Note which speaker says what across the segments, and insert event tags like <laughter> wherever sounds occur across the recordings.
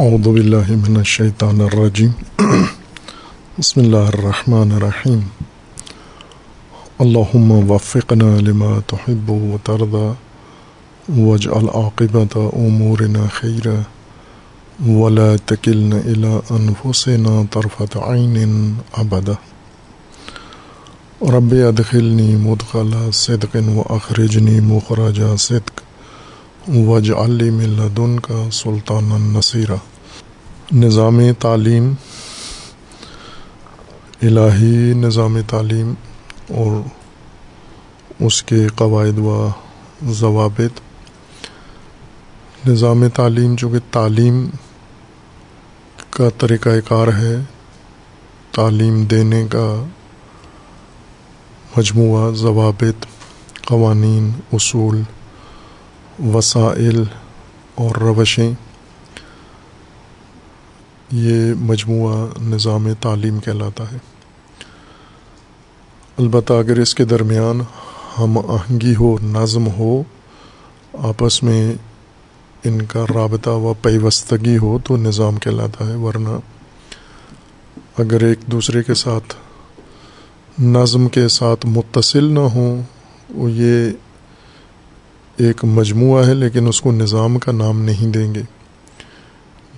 Speaker 1: اعوذ باللہ من الشیطان الرجیم بسم اللہ الرحمن الرحیم اللہم وفقنا لما تحب و ترضى واجعل عاقبت امورنا خیرا ولا تکلنا الى انفسنا طرفت عین ابدا رب ادخلنی مدخل صدق و اخرجنی مخرج صدق. وج علی ملدن کا سلطان النصیرہ نظام تعلیم، الہی نظام تعلیم اور اس کے قواعد و ضوابط. نظام تعلیم جو کہ تعلیم کا طریقہ کار ہے، تعلیم دینے کا مجموعہ ضوابط، قوانین، اصول وسائل اور روشیں، یہ مجموعہ نظام تعلیم کہلاتا ہے۔ البتہ اگر اس کے درمیان ہم آہنگی ہو، نظم ہو، آپس میں ان کا رابطہ و پیوستگی ہو، تو نظام کہلاتا ہے۔ ورنہ اگر ایک دوسرے کے ساتھ نظم کے ساتھ متصل نہ ہوں، وہ یہ ایک مجموعہ ہے، لیکن اس کو نظام کا نام نہیں دیں گے۔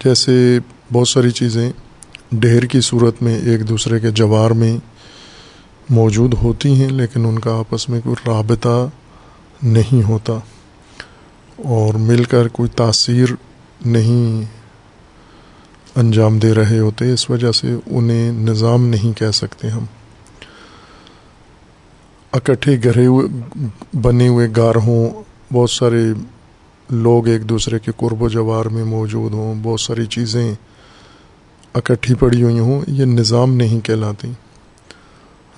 Speaker 1: جیسے بہت ساری چیزیں ڈھیر کی صورت میں ایک دوسرے کے جوار میں موجود ہوتی ہیں، لیکن ان کا آپس میں کوئی رابطہ نہیں ہوتا۔ اور مل کر کوئی تاثیر نہیں انجام دے رہے ہوتے، اس وجہ سے انہیں نظام نہیں کہہ سکتے ہم۔ اکٹھے گھرے ہوئے، بنے ہوئے گار ہوں بہت سارے لوگ ایک دوسرے کے قرب و جوار میں موجود ہوں، بہت ساری چیزیں اکٹھی پڑی ہوئی ہوں، یہ نظام نہیں کہلاتی۔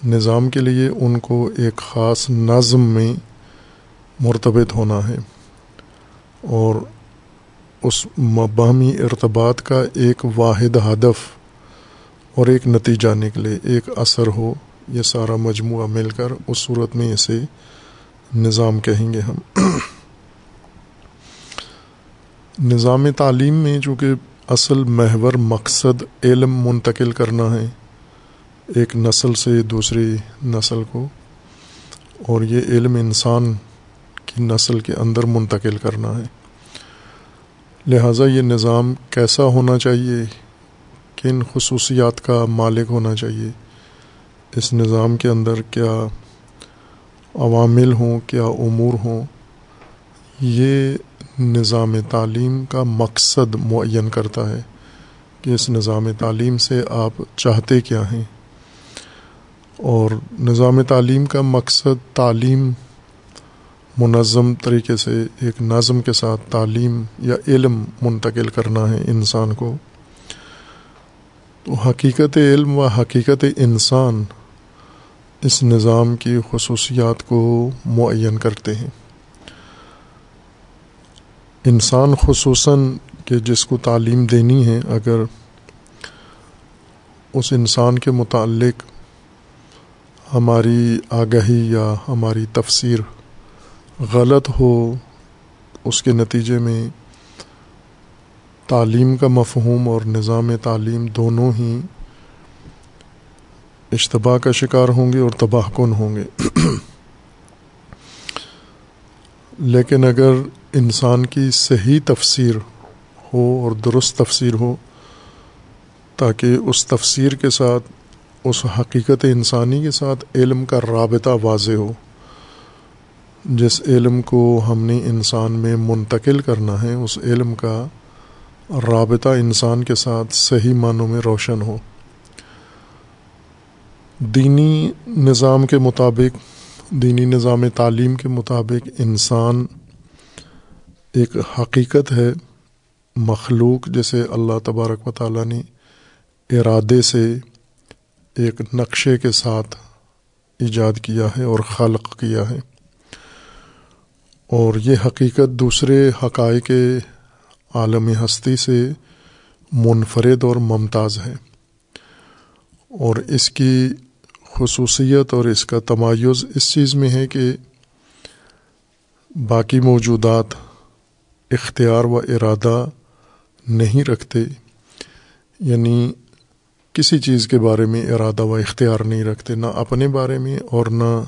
Speaker 1: نظام کے لیے ان کو ایک خاص نظم میں مرتبط ہونا ہے۔ اور اس مبامی ارتباط کا ایک واحد ہدف اور ایک نتیجہ نکلے، ایک اثر ہو، یہ سارا مجموعہ مل کر اس صورت میں اسے نظام کہیں گے ہم۔ نظام تعلیم میں چونکہ اصل محور مقصد علم منتقل کرنا ہے، ایک نسل سے دوسری نسل کو، اور یہ علم انسان کی نسل کے اندر منتقل کرنا ہے۔ لہٰذا یہ نظام کیسا ہونا چاہیے، کن خصوصیات کا مالک ہونا چاہیے، اس نظام کے اندر کیا عوامل ہوں کیا امور ہوں، یہ نظام تعلیم کا مقصد معین کرتا ہے کہ اس نظام تعلیم سے آپ چاہتے کیا ہیں۔ اور نظام تعلیم کا مقصد تعلیم منظم طریقے سے ایک نظم کے ساتھ تعلیم یا علم منتقل کرنا ہے انسان کو۔ تو حقیقت علم و حقیقت انسان اس نظام کی خصوصیات کو معین کرتے ہیں۔ انسان خصوصاً کہ جس کو تعلیم دینی ہے، اگر اس انسان کے متعلق ہماری آگہی یا ہماری تفسیر غلط ہو، اس کے نتیجے میں تعلیم کا مفہوم اور نظام تعلیم دونوں ہی اشتباہ کا شکار ہوں گے اور تباہ کن ہوں گے۔ لیکن اگر انسان کی صحیح تفسیر ہو اور درست تفسیر ہو، تاکہ اس تفسیر کے ساتھ، اس حقیقت انسانی کے ساتھ علم کا رابطہ واضح ہو، جس علم کو ہم نے انسان میں منتقل کرنا ہے، اس علم کا رابطہ انسان کے ساتھ صحیح معنوں میں روشن ہو۔ دینی نظام کے مطابق، دینی نظام تعلیم کے مطابق انسان ایک حقیقت ہے، مخلوق جیسے اللہ تبارک و تعالیٰ نے ارادے سے ایک نقشے کے ساتھ ایجاد کیا ہے اور خلق کیا ہے۔ اور یہ حقیقت دوسرے حقائق عالم ہستی سے منفرد اور ممتاز ہے۔ اور اس کی خصوصیت اور اس کا تمایز اس چیز میں ہے کہ باقی موجودات اختیار و ارادہ نہیں رکھتے یعنی کسی چیز کے بارے میں ارادہ و اختیار نہیں رکھتے، نہ اپنے بارے میں اور نہ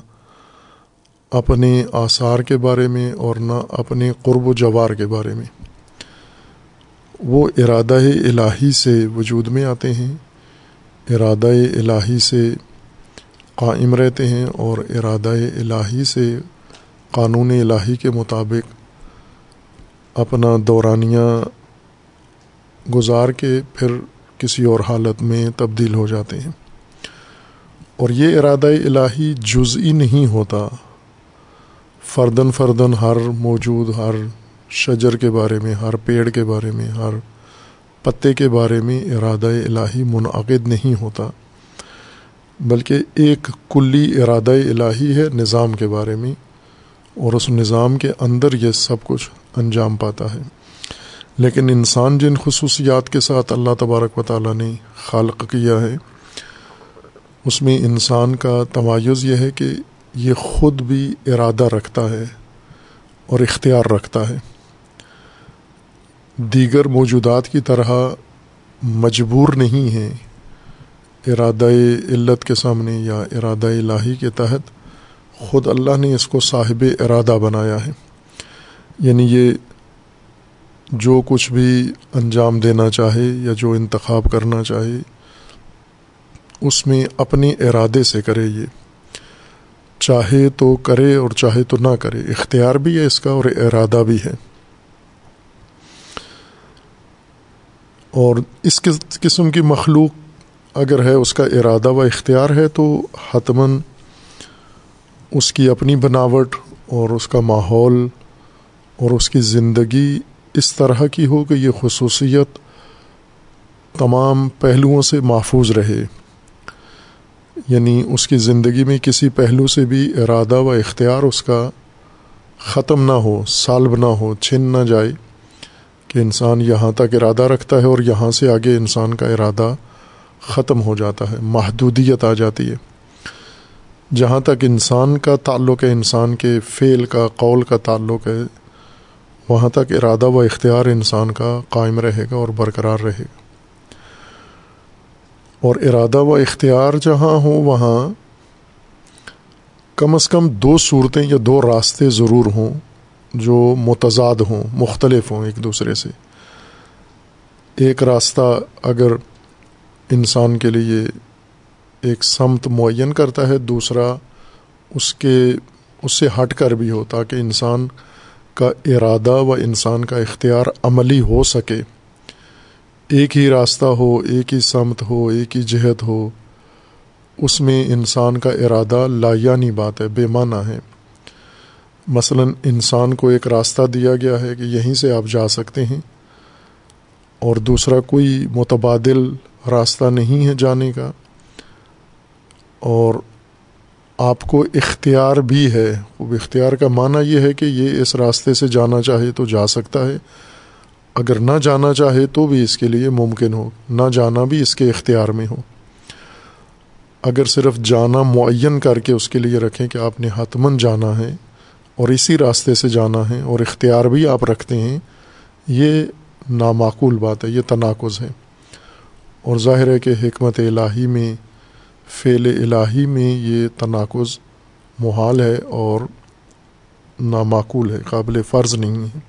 Speaker 1: اپنے آثار کے بارے میں اور نہ اپنے قرب و جوار کے بارے میں۔ وہ ارادہ الہی سے وجود میں آتے ہیں، ارادہ الہی سے قائم رہتے ہیں اور ارادہ الہی سے قانون الہی کے مطابق اپنا دورانیہ گزار کے پھر کسی اور حالت میں تبدیل ہو جاتے ہیں۔ اور یہ ارادہ الہی جزئی نہیں ہوتا۔ فردن فردن ہر موجود، ہر شجر کے بارے میں، ہر پیڑ کے بارے میں، ہر پتے کے بارے میں ارادہ الہی منعقد نہیں ہوتا۔ بلکہ ایک کلی ارادہ الہی ہے نظام کے بارے میں، اور اس نظام کے اندر یہ سب کچھ انجام پاتا ہے۔ لیکن انسان جن خصوصیات کے ساتھ اللہ تبارک و تعالیٰ نے خالق کیا ہے، اس میں انسان کا تمایز یہ ہے کہ یہ خود بھی ارادہ رکھتا ہے اور اختیار رکھتا ہے۔ دیگر موجودات کی طرح مجبور نہیں ہے ارادہ علت کے سامنے یا ارادہ الہی کے تحت خود اللہ نے اس کو صاحب ارادہ بنایا ہے۔ یعنی یہ جو کچھ بھی انجام دینا چاہے یا جو انتخاب کرنا چاہے، اس میں اپنے ارادے سے کرے یہ۔ چاہے تو کرے اور چاہے تو نہ کرے، اختیار بھی ہے اس کا اور ارادہ بھی ہے۔ اور اس قسم کی مخلوق اگر ہے اس کا ارادہ و اختیار ہے تو حتماً اس کی اپنی بناوٹ اور اس کا ماحول اور اس کی زندگی اس طرح کی ہو کہ یہ خصوصیت تمام پہلوؤں سے محفوظ رہے۔ یعنی اس کی زندگی میں کسی پہلو سے بھی ارادہ و اختیار اس کا ختم نہ ہو، سالب نہ ہو، چھن نہ جائے کہ انسان یہاں تک ارادہ رکھتا ہے اور یہاں سے آگے انسان کا ارادہ ختم ہو جاتا ہے، محدودیت آ جاتی ہے۔ جہاں تک انسان کا تعلق ہے، انسان کے فعل کا، قول کا تعلق ہے، وہاں تک ارادہ و اختیار انسان کا قائم رہے گا اور برقرار رہے گا۔ اور ارادہ و اختیار جہاں ہوں، وہاں کم از کم دو صورتیں یا دو راستے ضرور ہوں جو متضاد ہوں، مختلف ہوں ایک دوسرے سے۔ ایک راستہ اگر انسان کے لیے ایک سمت معین کرتا ہے، دوسرا اس کے، اس سے ہٹ کر بھی ہو تاکہ انسان کا ارادہ و انسان کا اختیار عملی ہو سکے۔ ایک ہی راستہ ہو، ایک ہی سمت ہو، ایک ہی جہت ہو، اس میں انسان کا ارادہ لایانی بات ہے، بے معنی ہے۔ مثلا انسان کو ایک راستہ دیا گیا ہے کہ یہیں سے آپ جا سکتے ہیں اور دوسرا کوئی متبادل راستہ نہیں ہے جانے کا، اور آپ کو اختیار بھی ہے۔ وہ اختیار کا معنی یہ ہے کہ یہ اس راستے سے جانا چاہے تو جا سکتا ہے۔ اگر نہ جانا چاہے تو بھی اس کے لیے ممکن ہو، نہ جانا بھی اس کے اختیار میں ہو۔ اگر صرف جانا معین کر کے اس کے لیے رکھیں کہ آپ نے حتمن جانا ہے اور اسی راستے سے جانا ہے اور اختیار بھی آپ رکھتے ہیں، یہ نامعقول بات ہے، یہ تناقض ہے۔ اور ظاہر ہے کہ حکمت الہی میں، فعل الہی میں یہ تناقض محال ہے اور نامعقول ہے، قابل فرض نہیں ہے۔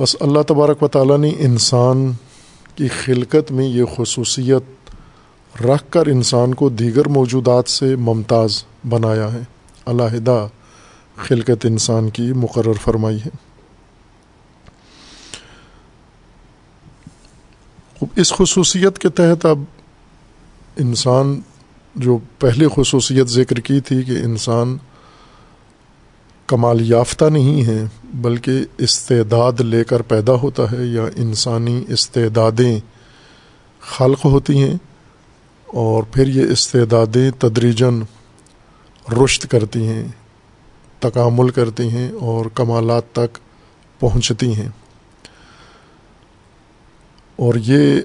Speaker 1: بس اللہ تبارک و تعالیٰ نے انسان کی خلقت میں یہ خصوصیت رکھ کر انسان کو دیگر موجودات سے ممتاز بنایا ہے۔ علیحدہ خلقت انسان کی مقرر فرمائی ہے۔ اس خصوصیت کے تحت اب انسان جو پہلی خصوصیت ذکر کی تھی کہ انسان کمال یافتہ نہیں ہے، بلکہ استعداد لے کر پیدا ہوتا ہے یا انسانی استعدادیں خلق ہوتی ہیں اور پھر یہ استعدادیں تدریجن رشت کرتی ہیں، تکامل کرتی ہیں اور کمالات تک پہنچتی ہیں۔ اور یہ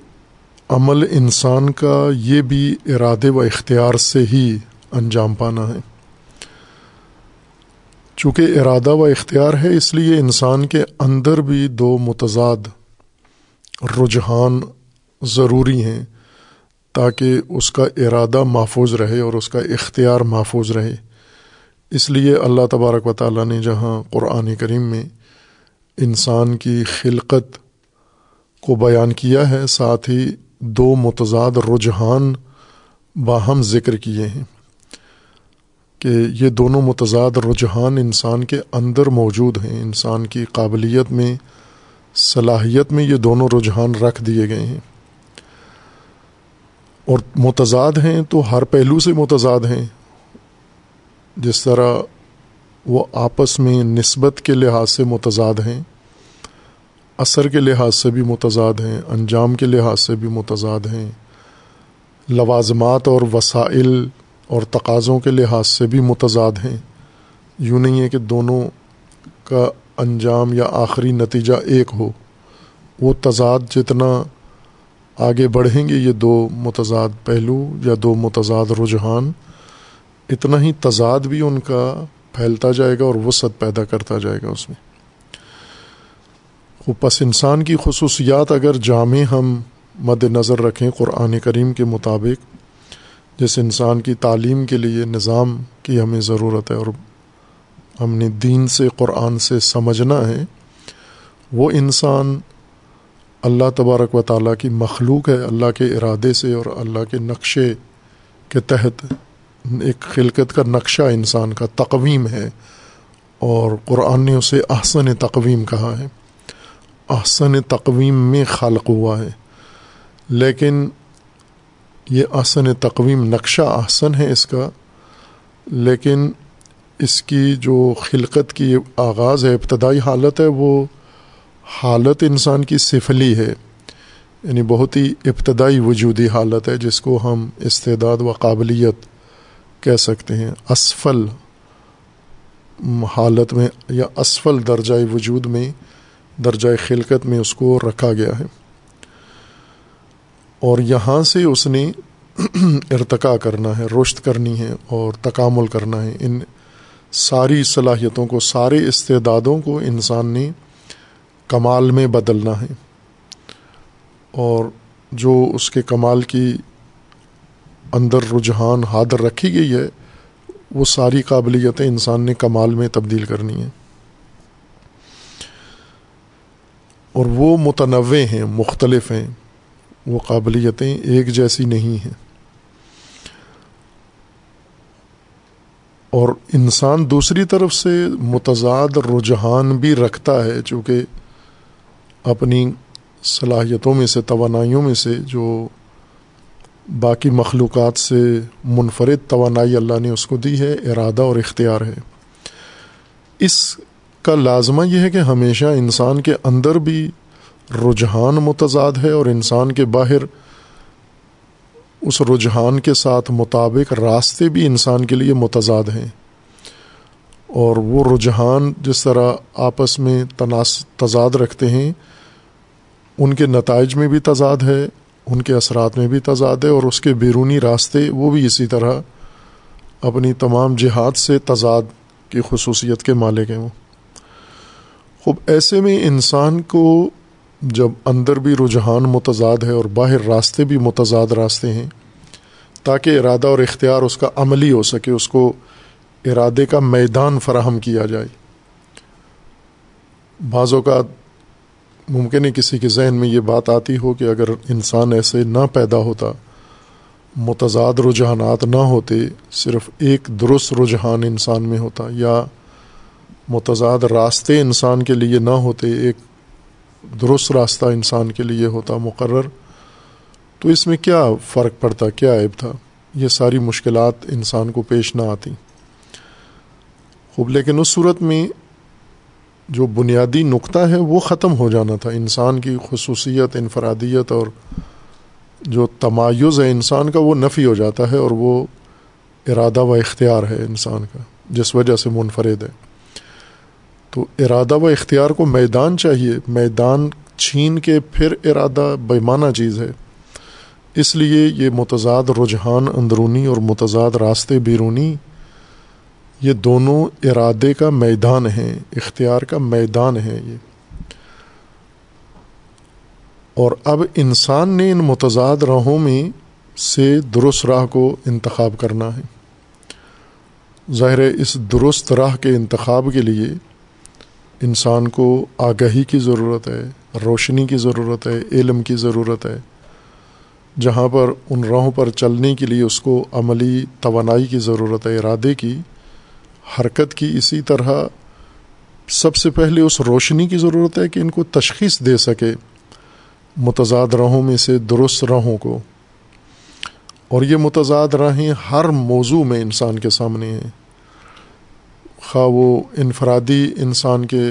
Speaker 1: عمل انسان کا یہ بھی ارادے و اختیار سے ہی انجام پانا ہے۔ چونکہ ارادہ و اختیار ہے، اس لیے انسان کے اندر بھی دو متضاد رجحان ضروری ہیں تاکہ اس کا ارادہ محفوظ رہے اور اس کا اختیار محفوظ رہے۔ اس لیے اللہ تبارک و تعالیٰ نے جہاں قرآن کریم میں انسان کی خلقت کو بیان کیا ہے، ساتھ ہی دو متضاد رجحان باہم ذکر کیے ہیں کہ یہ دونوں متضاد رجحان انسان کے اندر موجود ہیں۔ انسان کی قابلیت میں، صلاحیت میں یہ دونوں رجحان رکھ دیے گئے ہیں۔ اور متضاد ہیں تو ہر پہلو سے متضاد ہیں۔ جس طرح وہ آپس میں نسبت کے لحاظ سے متضاد ہیں اثر کے لحاظ سے بھی متضاد ہیں، انجام کے لحاظ سے بھی متضاد ہیں۔ لوازمات اور وسائل اور تقاضوں کے لحاظ سے بھی متضاد ہیں۔ یوں نہیں ہے کہ دونوں کا انجام یا آخری نتیجہ ایک ہو۔ وہ تضاد جتنا آگے بڑھیں گے، یہ دو متضاد پہلو یا دو متضاد رجحان، اتنا ہی تضاد بھی ان کا پھیلتا جائے گا اور وسعت پیدا کرتا جائے گا اس میں۔ پس انسان کی خصوصیات اگر جامع ہم مد نظر رکھیں قرآن کریم کے مطابق، جس انسان کی تعلیم کے لیے نظام کی ہمیں ضرورت ہے اور ہم نے دین سے، قرآن سے سمجھنا ہے، وہ انسان اللہ تبارک و تعالیٰ کی مخلوق ہے، اللہ کے ارادے سے اور اللہ کے نقشے کے تحت ایک خلقت کا نقشہ انسان کا تقویم ہے اور قرآن نے اسے احسن تقویم کہا ہے۔ احسن تقویم میں خالق ہوا ہے۔ لیکن یہ احسن تقویم نقشہ احسن ہے اس کا۔ لیکن اس کی جو خلقت کی آغاز ہے، ابتدائی حالت ہے، وہ حالت انسان کی سفلی ہے۔ یعنی بہت ہی ابتدائی وجودی حالت ہے، جس کو ہم استعداد و قابلیت کہہ سکتے ہیں۔ اسفل حالت میں یا اسفل درجۂ وجود میں درجۂ خلقت میں اس کو رکھا گیا ہے۔ اور یہاں سے اس نے <clears throat> ارتقا کرنا ہے رشت کرنی ہے اور تکامل کرنا ہے۔ ان ساری صلاحیتوں کو، سارے استعدادوں کو انسان نے کمال میں بدلنا ہے۔ اور جو اس کے کمال کی اندر رجحان حاضر رکھی گئی ہے، وہ ساری قابلیتیں انسان نے کمال میں تبدیل کرنی ہیں۔ اور وہ متنوع ہیں، مختلف ہیں۔ وہ قابلیتیں ایک جیسی نہیں ہیں۔ اور انسان دوسری طرف سے متضاد رجحان بھی رکھتا ہے، چونکہ اپنی صلاحیتوں میں سے، توانائیوں میں سے جو باقی مخلوقات سے منفرد توانائی اللہ نے اس کو دی ہے، ارادہ اور اختیار ہے۔ اس کا لازمہ یہ ہے کہ ہمیشہ انسان کے اندر بھی رجحان متضاد ہے اور انسان کے باہر اس رجحان کے ساتھ مطابق راستے بھی انسان کے لیے متضاد ہیں۔ اور وہ رجحان جس طرح آپس میں تناس، تضاد رکھتے ہیں، ان کے نتائج میں بھی تضاد ہے، ان کے اثرات میں بھی تضاد ہے اور اس کے بیرونی راستے وہ بھی اسی طرح اپنی تمام جہاد سے تضاد کی خصوصیت کے مالک ہیں وہ۔ خوب، ایسے میں انسان کو جب اندر بھی رجحان متضاد ہے اور باہر راستے بھی متضاد راستے ہیں، تاکہ ارادہ اور اختیار اس کا عملی ہو سکے، اس کو ارادے کا میدان فراہم کیا جائے۔ بعض اوقات ممکن ہے کسی کے ذہن میں یہ بات آتی ہو کہ اگر انسان ایسے نہ پیدا ہوتا، متضاد رجحانات نہ ہوتے، صرف ایک درست رجحان انسان میں ہوتا، یا متضاد راستے انسان کے لیے نہ ہوتے، ایک درست راستہ انسان کے لیے ہوتا، مقرر۔ تو اس میں کیا فرق پڑتا، کیا عیب تھا؟ یہ ساری مشکلات انسان کو پیش نہ آتی۔ خوب، لیکن اس صورت میں جو بنیادی نقطہ ہے، وہ ختم ہو جانا تھا۔ انسان کی خصوصیت، انفرادیت اور جو تمایز ہے انسان کا، وہ نفی ہو جاتا ہے اور وہ ارادہ و اختیار ہے انسان کا، جس وجہ سے منفرد ہے۔ تو ارادہ و اختیار کو میدان چاہیے۔ میدان چھین کے پھر ارادہ بیمانہ چیز ہے۔ اس لیے یہ متضاد رجحان اندرونی اور متضاد راستے بیرونی، یہ دونوں ارادے کا میدان ہیں، اختیار کا میدان ہے یہ۔ اور اب انسان نے ان متضاد راہوں میں سے درست راہ کو انتخاب کرنا ہے۔ ظاہر اس درست راہ کے انتخاب کے لیے انسان کو آگہی کی ضرورت ہے، روشنی کی ضرورت ہے، علم کی ضرورت ہے۔ جہاں پر ان راہوں پر چلنے کے لیے اس کو عملی توانائی کی ضرورت ہے، ارادے کی حرکت کی۔ اسی طرح سب سے پہلے اس روشنی کی ضرورت ہے کہ ان کو تشخیص دے سکے متضاد راہوں میں سے درست راہوں کو۔ اور یہ متضاد راہیں ہر موضوع میں انسان کے سامنے ہیں۔ خواہ وہ انفرادی انسان کے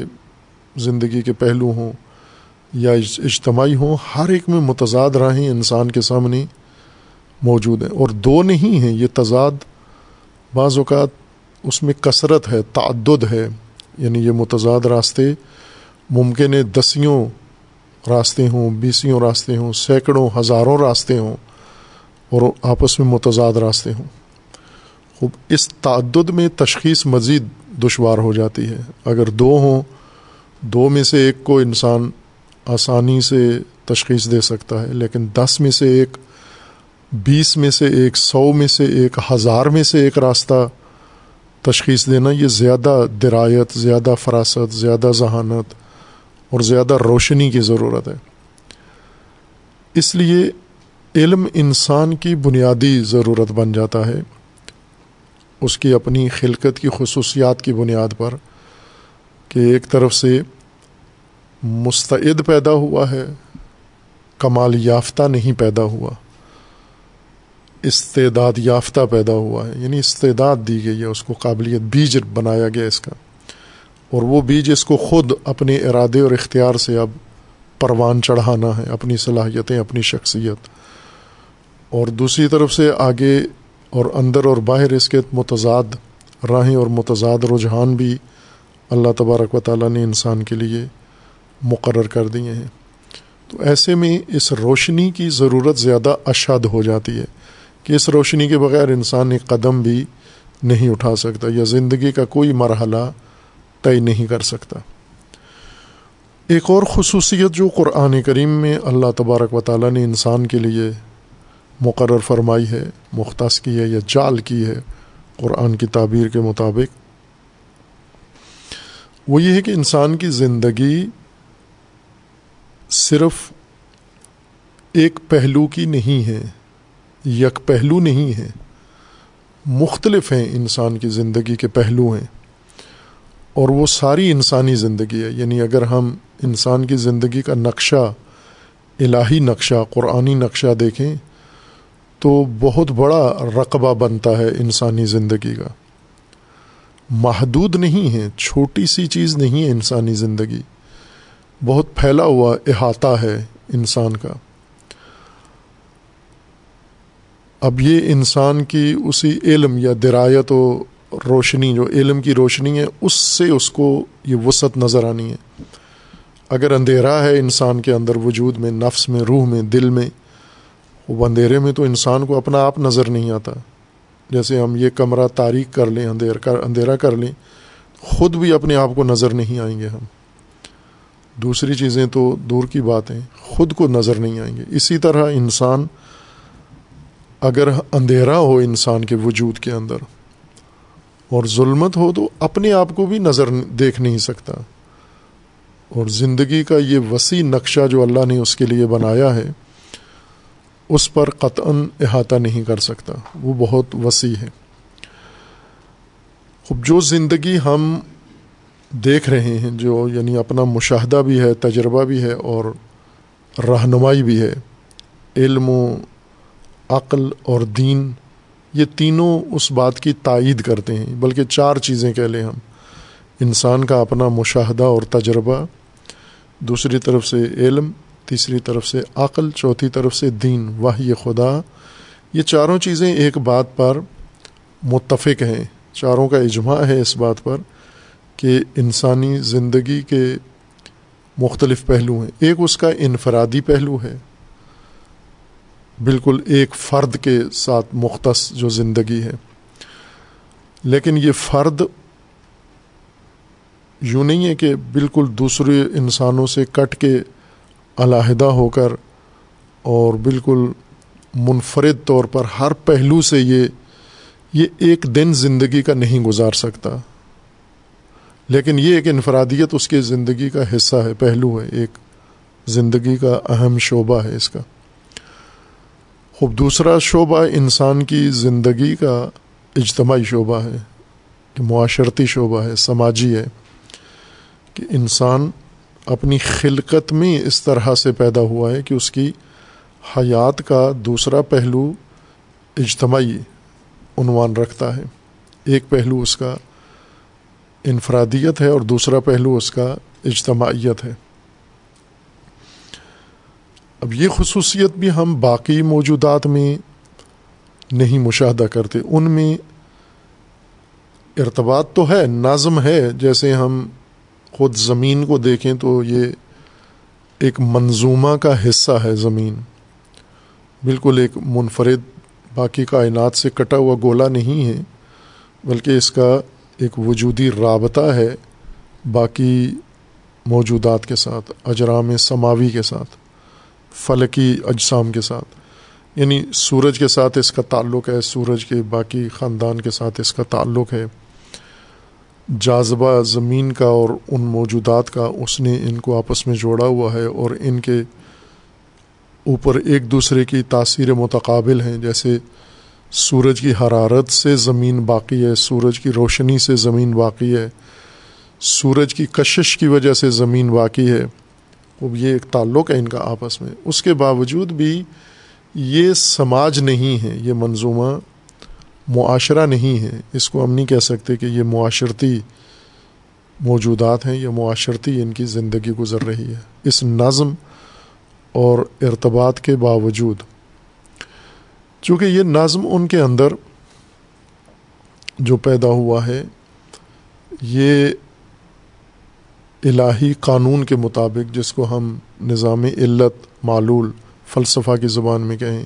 Speaker 1: زندگی کے پہلو ہوں یا اجتماعی ہوں، ہر ایک میں متضاد راہیں انسان کے سامنے موجود ہیں۔ اور دو نہیں ہیں، یہ تضاد بعض اوقات اس میں کثرت ہے، تعدد ہے۔ یعنی یہ متضاد راستے ممکن ہے، دسیوں راستے ہوں، بیسیوں راستے ہوں، سینکڑوں، ہزاروں راستے ہوں اور آپس میں متضاد راستے ہوں۔ خوب، اس تعدد میں تشخیص مزید دشوار ہو جاتی ہے۔ اگر دو ہوں، دو میں سے ایک کو انسان آسانی سے تشخیص دے سکتا ہے، لیکن دس میں سے ایک، بیس میں سے ایک، سو میں سے ایک، ہزار میں سے ایک راستہ تشخیص دینا، یہ زیادہ درایت، زیادہ فراست، زیادہ ذہانت اور زیادہ روشنی کی ضرورت ہے۔ اس لیے علم انسان کی بنیادی ضرورت بن جاتا ہے۔ اس کی اپنی خلقت کی خصوصیات کی بنیاد پر کہ ایک طرف سے مستعد پیدا ہوا ہے، کمال یافتہ نہیں پیدا ہوا، استعداد یافتہ پیدا ہوا ہے یعنی استعداد دی گئی ہے، اس کو قابلیت بیج بنایا گیا اس کا۔ اور وہ بیج اس کو خود اپنے ارادے اور اختیار سے اب پروان چڑھانا ہے، اپنی صلاحیتیں، اپنی شخصیت۔ اور دوسری طرف سے آگے اور اندر اور باہر اس کے متضاد راہیں اور متضاد رجحان بھی اللہ تبارک و تعالیٰ نے انسان کے لیے مقرر کر دیے ہیں۔ تو ایسے میں اس روشنی کی ضرورت زیادہ اشد ہو جاتی ہے کہ اس روشنی کے بغیر انسان ایک قدم بھی نہیں اٹھا سکتا یا زندگی کا کوئی مرحلہ طے نہیں کر سکتا۔ ایک اور خصوصیت جو قرآن کریم میں اللہ تبارک و تعالیٰ نے انسان کے لیے مقرر فرمائی ہے، مختص کی ہے یا جال کی ہے قرآن کی تعبیر کے مطابق۔ وہ یہ ہے کہ انسان کی زندگی صرف ایک پہلو کی نہیں ہے، یک پہلو نہیں ہے۔ مختلف ہیں انسان کی زندگی کے پہلو ہیں، اور وہ ساری انسانی زندگی ہے۔ یعنی اگر ہم انسان کی زندگی کا نقشہ، الہی نقشہ، قرآنی نقشہ دیکھیں تو بہت بڑا رقبہ بنتا ہے انسانی زندگی کا۔ محدود نہیں ہے، چھوٹی سی چیز نہیں ہے انسانی زندگی۔ بہت پھیلا ہوا احاطہ ہے انسان کا۔ اب یہ انسان کی اسی علم یا درایت و روشنی، جو علم کی روشنی ہے، اس سے اس کو یہ وسعت نظر آنی ہے۔ اگر اندھیرا ہے انسان کے اندر وجود میں، نفس میں، روح میں، دل میں وہ اندھیرے میں تو انسان کو اپنا آپ نظر نہیں آتا۔ جیسے ہم یہ کمرہ تاریخ کر لیں اندھیر کر اندھیرا کر لیں، خود بھی اپنے آپ کو نظر نہیں آئیں گے ہم۔ دوسری چیزیں تو دور کی باتیں، خود کو نظر نہیں آئیں گے۔ اسی طرح انسان اگر اندھیرا ہو انسان کے وجود کے اندر اور ظلمت ہو تو اپنے آپ کو بھی نظر دیکھ نہیں سکتا۔ اور زندگی کا یہ وسیع نقشہ جو اللہ نے اس کے لیے بنایا ہے اس پر قطع احاطہ نہیں کر سکتا۔ وہ بہت وسیع ہے۔ اب جو زندگی ہم دیکھ رہے ہیں، جو یعنی اپنا مشاہدہ بھی ہے، تجربہ بھی ہے اور رہنمائی بھی ہے، علم و عقل اور دین، یہ تینوں اس بات کی تائید کرتے ہیں۔ بلکہ چار چیزیں کہہ لیں ہم۔ انسان کا اپنا مشاہدہ اور تجربہ، دوسری طرف سے علم تیسری طرف سے عقل، چوتھی طرف سے دین واہ یہ خدا۔ یہ چاروں چیزیں ایک بات پر متفق ہیں، چاروں کا اجماع ہے اس بات پر کہ انسانی زندگی کے مختلف پہلو ہیں۔ ایک اس کا انفرادی پہلو ہے۔ بالکل ایک فرد کے ساتھ مختص جو زندگی ہے۔ لیکن یہ فرد یوں نہیں ہے کہ بالکل دوسرے انسانوں سے کٹ کے علیحدہ ہو کر اور بالکل منفرد طور پر ہر پہلو سے یہ یہ ایک دن زندگی کا نہیں گزار سکتا۔ لیکن یہ ایک انفرادیت اس کی زندگی کا حصہ ہے، پہلو ہے، ایک زندگی کا اہم شعبہ ہے اس کا۔ خوب، دوسرا شعبہ انسان کی زندگی کا اجتماعی شعبہ ہے، کہ معاشرتی شعبہ ہے، سماجی ہے، کہ انسان اپنی خلقت میں اس طرح سے پیدا ہوا ہے کہ اس کی حیات کا دوسرا پہلو اجتماعی عنوان رکھتا ہے۔ ایک پہلو اس کا انفرادیت ہے اور دوسرا پہلو اس کا اجتماعیت ہے۔ اب یہ خصوصیت بھی ہم باقی موجودات میں نہیں مشاہدہ کرتے۔ ان میں ارتباط تو ہے، نظم ہے، جیسے ہم خود زمین کو دیکھیں تو یہ ایک منظومہ کا حصہ ہے زمین۔ بالکل ایک منفرد باقی کائنات سے کٹا ہوا گولا نہیں ہے، بلکہ اس کا ایک وجودی رابطہ ہے باقی موجودات کے ساتھ، اجرام سماوی کے ساتھ، فلکی اجسام کے ساتھ۔ یعنی سورج کے ساتھ اس کا تعلق ہے، سورج کے باقی خاندان کے ساتھ اس کا تعلق ہے۔ جاذبہ زمین کا اور ان موجودات کا، اس نے ان کو آپس میں جوڑا ہوا ہے اور ان کے اوپر ایک دوسرے کی تاثیر متقابل ہیں۔ جیسے سورج کی حرارت سے زمین باقی ہے، سورج کی روشنی سے زمین باقی ہے۔ سورج کی کشش کی وجہ سے زمین باقی ہے۔ وہ یہ ایک تعلق ہے ان کا آپس میں۔ اس کے باوجود بھی یہ سماج نہیں ہے، یہ منظومہ معاشرہ نہیں ہے۔ اس کو ہم نہیں کہہ سکتے کہ یہ معاشرتی موجودات ہیں یا معاشرتی ان کی زندگی گزر رہی ہے۔ اس نظم اور ارتباط کے باوجود، چونکہ یہ نظم ان کے اندر جو پیدا ہوا ہے، یہ الہی قانون کے مطابق، جس کو ہم نظام علت، معلول، فلسفہ کی زبان میں کہیں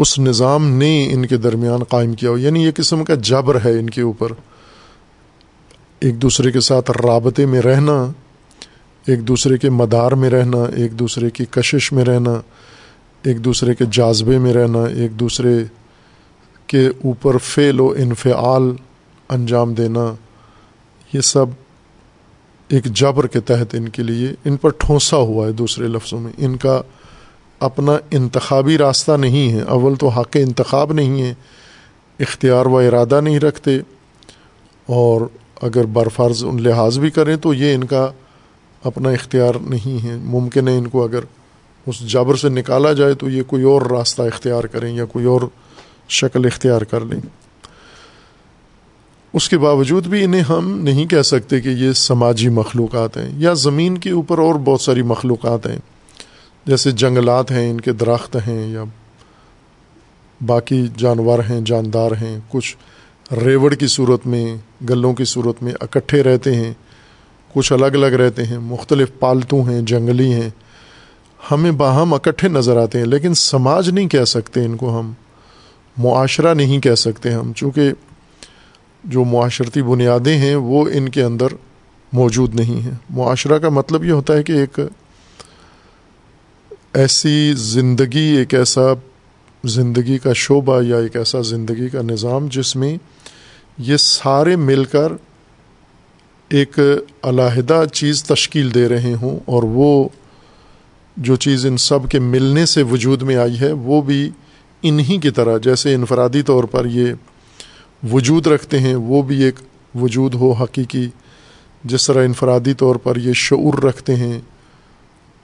Speaker 1: اس نظام نے ان کے درمیان قائم کیا ہو۔ یعنی یہ قسم کا جبر ہے ان کے اوپر۔ ایک دوسرے کے ساتھ رابطے میں رہنا، ایک دوسرے کے مدار میں رہنا، ایک دوسرے کی کشش میں رہنا، ایک دوسرے کے جاذبے میں رہنا، ایک دوسرے کے اوپر فعل و انفعال انجام دینا، یہ سب ایک جبر کے تحت ان کے لیے، ان پر ٹھونسا ہوا ہے دوسرے لفظوں میں۔ ان کا اپنا انتخابی راستہ نہیں ہے۔ اول تو حق انتخاب نہیں ہے، اختیار و ارادہ نہیں رکھتے۔ اور اگر برفرض ان لحاظ بھی کریں تو یہ ان کا اپنا اختیار نہیں ہے۔ ممکن ہے ان کو اگر اس جبر سے نکالا جائے تو یہ کوئی اور راستہ اختیار کریں یا کوئی اور شکل اختیار کر لیں۔ اس کے باوجود بھی انہیں ہم نہیں کہہ سکتے کہ یہ سماجی مخلوقات ہیں یا زمین کے اوپر اور بہت ساری مخلوقات ہیں۔ جیسے جنگلات ہیں، ان کے درخت ہیں یا باقی جانور ہیں، جاندار ہیں، کچھ ریوڑ کی صورت میں، گلوں کی صورت میں اکٹھے رہتے ہیں، کچھ الگ الگ رہتے ہیں، مختلف پالتو ہیں، جنگلی ہیں۔ ہمیں باہم اکٹھے نظر آتے ہیں، لیکن سماج نہیں کہہ سکتے ان کو ہم، معاشرہ نہیں کہہ سکتے ہم، چونکہ جو معاشرتی بنیادیں ہیں وہ ان کے اندر موجود نہیں ہیں۔ معاشرہ کا مطلب یہ ہوتا ہے کہ ایک ایسی زندگی، ایک ایسا زندگی کا شعبہ یا ایک ایسا زندگی کا نظام جس میں یہ سارے مل کر ایک علیحدہ چیز تشکیل دے رہے ہوں اور وہ جو چیز ان سب کے ملنے سے وجود میں آئی ہے، وہ بھی انہی کی طرح، جیسے انفرادی طور پر یہ وجود رکھتے ہیں، وہ بھی ایک وجود ہو حقیقی، جس طرح انفرادی طور پر یہ شعور رکھتے ہیں۔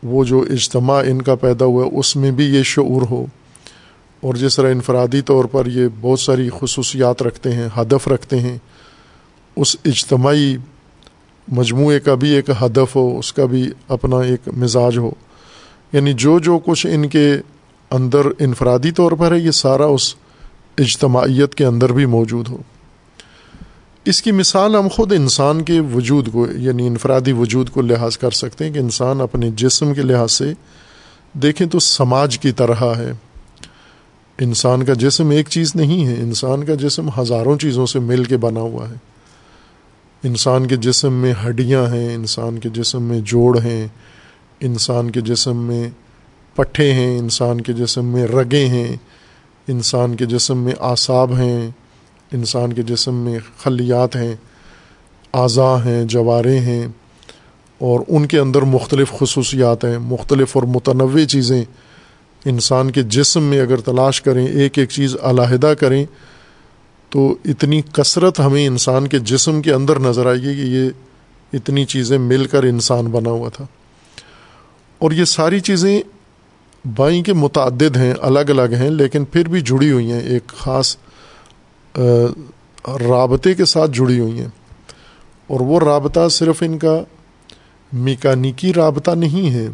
Speaker 1: وہ جو اجتماع ان کا پیدا ہوا ہے، اس میں بھی یہ شعور ہو۔ اور جس طرح انفرادی طور پر یہ بہت ساری خصوصیات رکھتے ہیں، ہدف رکھتے ہیں، اس اجتماعی مجموعے کا بھی ایک ہدف ہو، اس کا بھی اپنا ایک مزاج ہو۔ یعنی جو جو کچھ ان کے اندر انفرادی طور پر ہے، یہ سارا اس اجتماعیت کے اندر بھی موجود ہو۔ اس کی مثال ہم خود انسان کے وجود کو یعنی انفرادی وجود کو لحاظ کر سکتے ہیں کہ انسان اپنے جسم کے لحاظ سے دیکھیں تو سماج کی طرح ہے۔ انسان کا جسم ایک چیز نہیں ہے، انسان کا جسم ہزاروں چیزوں سے مل کے بنا ہوا ہے۔ انسان کے جسم میں ہڈیاں ہیں، انسان کے جسم میں جوڑ ہیں، انسان کے جسم میں پٹھے ہیں، انسان کے جسم میں رگیں ہیں، انسان کے جسم میں اعصاب ہیں۔ انسان کے جسم میں خلیات ہیں، اعضاء ہیں جوارے ہیں اور ان کے اندر مختلف خصوصیات ہیں، مختلف اور متنوع چیزیں۔ انسان کے جسم میں اگر تلاش کریں، ایک ایک چیز علیحدہ کریں، تو اتنی کثرت ہمیں انسان کے جسم کے اندر نظر آئے گی کہ یہ اتنی چیزیں مل کر انسان بنا ہوا تھا۔ اور یہ ساری چیزیں بائیں کے متعدد ہیں، الگ الگ ہیں، لیکن پھر بھی جڑی ہوئی ہیں۔ ایک خاص رابطے کے ساتھ جڑی ہوئی ہیں۔ اور وہ رابطہ صرف ان کا میکانیکی رابطہ نہیں ہے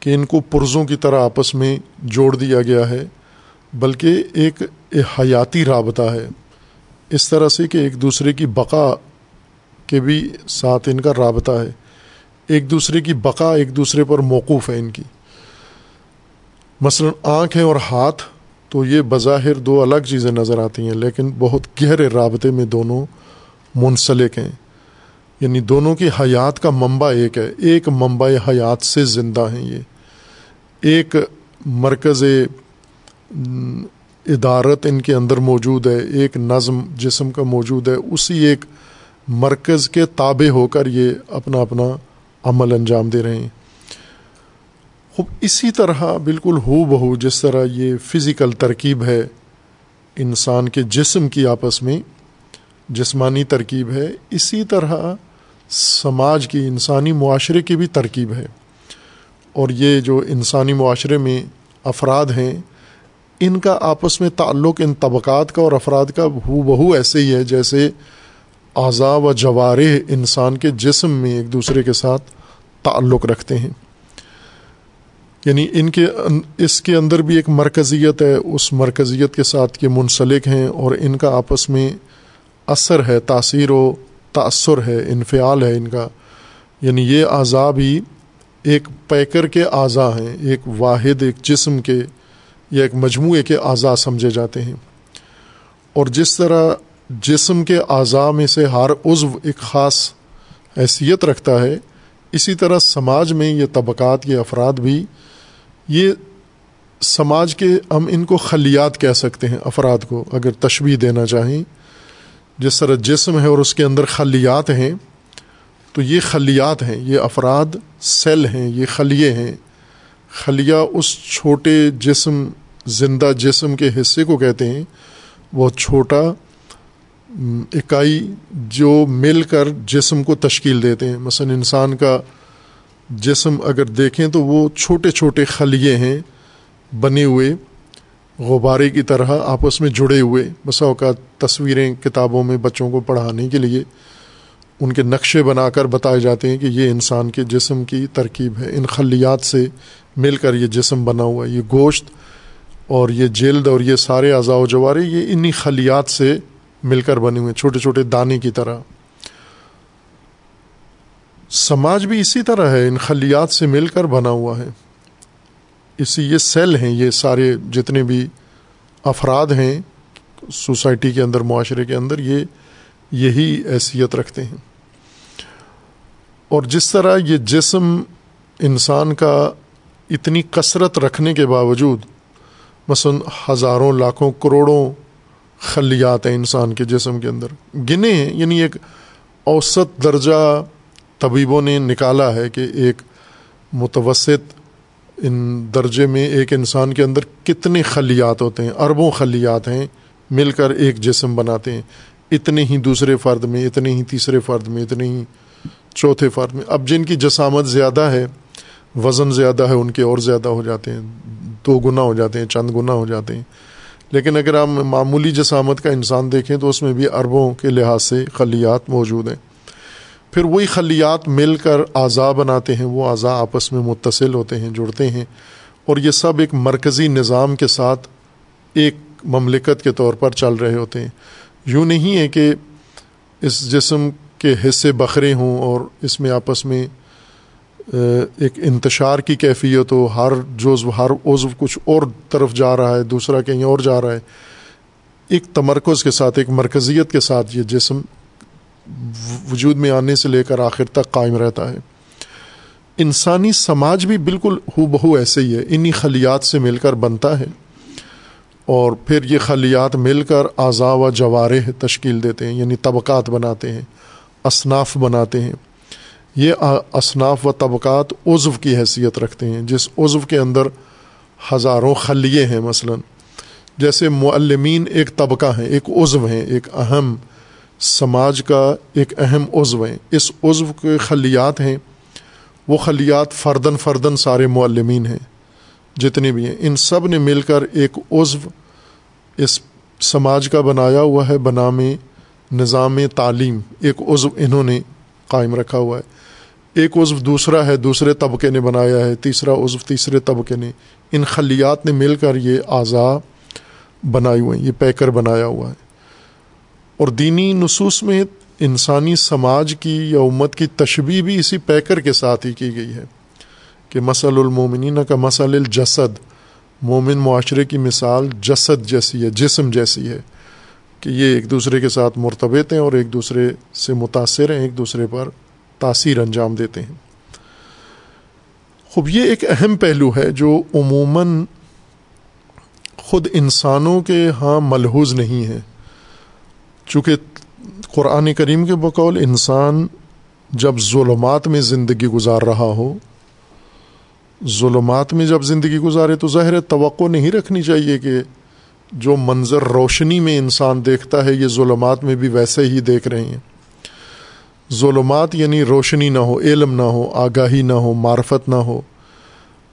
Speaker 1: کہ ان کو پرزوں کی طرح آپس میں جوڑ دیا گیا ہے، بلکہ ایک حیاتی رابطہ ہے۔ اس طرح سے کہ ایک دوسرے کی بقا کے بھی ساتھ ان کا رابطہ ہے۔ ایک دوسرے کی بقا ایک دوسرے پر موقوف ہے ان کی۔ مثلا آنکھ اور ہاتھ تو یہ بظاہر دو الگ چیزیں نظر آتی ہیں، لیکن بہت گہرے رابطے میں دونوں منسلک ہیں۔ یعنی دونوں کی حیات کا منبع ایک ہے، ایک منبع حیات سے زندہ ہیں یہ۔ ایک مرکز ادارت ان کے اندر موجود ہے، ایک نظم جسم کا موجود ہے، اسی ایک مرکز کے تابع ہو کر یہ اپنا اپنا عمل انجام دے رہے ہیں۔ اسی طرح بالکل ہو بہو جس طرح یہ فزیکل ترکیب ہے، انسان کے جسم کی آپس میں جسمانی ترکیب ہے، اسی طرح سماج کی انسانی معاشرے کی بھی ترکیب ہے۔ اور یہ جو انسانی معاشرے میں افراد ہیں، ان کا آپس میں تعلق ان طبقات کا اور افراد کا ہو بہو ایسے ہی ہے جیسے اعضاء و جوارح انسان کے جسم میں ایک دوسرے کے ساتھ تعلق رکھتے ہیں۔ یعنی ان کے اس کے اندر بھی ایک مرکزیت ہے، اس مرکزیت کے ساتھ یہ منسلک ہیں اور ان کا آپس میں اثر ہے، تاثیر و تأثر ہے، انفعال ہے ان کا۔ یعنی یہ اعضاء بھی ایک پیکر کے اعضاء ہیں، ایک واحد، ایک جسم کے یا ایک مجموعے کے اعضاء سمجھے جاتے ہیں۔ اور جس طرح جسم کے اعضاء میں سے ہر عضو ایک خاص حیثیت رکھتا ہے، اسی طرح سماج میں یہ طبقات کے افراد بھی یہ سماج کے ہم ان کو خلیات کہہ سکتے ہیں، افراد کو، اگر تشبیح دینا چاہیں۔ جس طرح جسم ہے اور اس کے اندر خلیات ہیں، تو یہ خلیات ہیں، یہ افراد سیل ہیں، یہ خلیے ہیں۔ خلیہ اس چھوٹے جسم، زندہ جسم کے حصے کو کہتے ہیں۔ وہ چھوٹا اکائی جو مل کر جسم کو تشکیل دیتے ہیں۔ مثلا انسان کا جسم اگر دیکھیں تو وہ چھوٹے چھوٹے خلیے ہیں بنے ہوئے، غبارے کی طرح آپس میں جڑے ہوئے۔ بسا اوقات تصویریں کتابوں میں بچوں کو پڑھانے کے لیے ان کے نقشے بنا کر بتائے جاتے ہیں کہ یہ انسان کے جسم کی ترکیب ہے۔ ان خلیات سے مل کر یہ جسم بنا ہوا ہے، یہ گوشت اور یہ جلد اور یہ سارے اعضاء و جوارے، یہ انہی خلیات سے مل کر بنے ہوئے چھوٹے چھوٹے دانے کی طرح۔ سماج بھی اسی طرح ہے، ان خلیات سے مل کر بنا ہوا ہے۔ اسی یہ سیل ہیں، یہ سارے جتنے بھی افراد ہیں، سوسائٹی کے اندر، معاشرے کے اندر، یہ یہی حیثیت رکھتے ہیں۔ اور جس طرح یہ جسم انسان کا اتنی کثرت رکھنے کے باوجود، مثلاً ہزاروں، لاکھوں، کروڑوں خلیات ہیں انسان کے جسم کے اندر۔ گنے ہیں یعنی ایک اوسط درجہ طبیبوں نے نکالا ہے کہ ایک متوسط ان درجے میں ایک انسان کے اندر کتنے خلیات ہوتے ہیں، اربوں خلیات ہیں، مل کر ایک جسم بناتے ہیں۔ اتنے ہی دوسرے فرد میں، اتنے ہی تیسرے فرد میں، اتنے ہی چوتھے فرد میں۔ اب جن کی جسامت زیادہ ہے، وزن زیادہ ہے، ان کے اور زیادہ ہو جاتے ہیں۔ دو گنا ہو جاتے ہیں، چند گنا ہو جاتے ہیں۔ لیکن اگر آپ معمولی جسامت کا انسان دیکھیں تو اس میں بھی اربوں کے لحاظ سے خلیات موجود ہیں۔ پھر وہی خلیات مل کر اعضاء بناتے ہیں، وہ اعضاء آپس میں متصل ہوتے ہیں، جڑتے ہیں۔ اور یہ سب ایک مرکزی نظام کے ساتھ ایک مملکت کے طور پر چل رہے ہوتے ہیں۔ یوں نہیں ہے کہ اس جسم کے حصے بکھرے ہوں اور اس میں آپس میں ایک انتشار کی کیفیت ہو، ہر جزو، ہر عضو کچھ اور طرف جا رہا ہے، دوسرا کہیں اور جا رہا ہے۔ ایک تمرکز کے ساتھ، ایک مرکزیت کے ساتھ یہ جسم وجود میں آنے سے لے کر آخر تک قائم رہتا ہے۔ انسانی سماج بھی بالکل ہو بہو ایسے ہی ہے، انہی خلیات سے مل کر بنتا ہے۔ اور پھر یہ خلیات مل کر اعضاء و جوارح تشکیل دیتے ہیں یعنی طبقات بناتے ہیں، اصناف بناتے ہیں۔ یہ اصناف و طبقات عضو کی حیثیت رکھتے ہیں، جس عضو کے اندر ہزاروں خلیے ہیں مثلا۔ جیسے معلمین ایک طبقہ ہیں، ایک عضو ہیں، ایک اہم سماج کا ایک اہم عضو ہیں۔ اس عضو کے خلیات ہیں۔ وہ خلیات فردن فردن سارے معلمین ہیں۔ جتنے بھی ہیں۔ ان سب نے مل کر ایک عضو اس سماج کا بنایا ہوا ہے۔ بنام نظام تعلیم۔ ایک عضو انہوں نے قائم رکھا ہوا ہے۔ ایک عضو دوسرا ہے۔ دوسرے طبقے نے بنایا ہے۔ تیسرا عضو تیسرے طبقے نے۔ ان خلیات نے مل کر یہ اعضاء بنائے ہوئے ہیں۔ یہ پیکر بنایا ہوا ہے۔ اور دینی نصوص میں انسانی سماج کی یا امت کی تشبیح بھی اسی پیکر کے ساتھ ہی کی گئی ہے کہ مسل المومنین کا مسل الجسد۔ مومن معاشرے کی مثال جسد جیسی ہے، جسم جیسی ہے کہ یہ ایک دوسرے کے ساتھ مرتبط ہیں اور ایک دوسرے سے متاثر ہیں، ایک دوسرے پر تاثیر انجام دیتے ہیں۔ خوب، یہ ایک اہم پہلو ہے جو عموماً خود انسانوں کے ہاں ملحوظ نہیں ہے۔ چونکہ قرآن کریم کے بقول انسان جب ظلمات میں زندگی گزار رہا ہو، ظلمات میں جب زندگی گزارے تو ظاہر توقع نہیں رکھنی چاہیے کہ جو منظر روشنی میں انسان دیکھتا ہے، یہ ظلمات میں بھی ویسے ہی دیکھ رہے ہیں۔ ظلمات یعنی روشنی نہ ہو، علم نہ ہو، آگاہی نہ ہو، معرفت نہ ہو،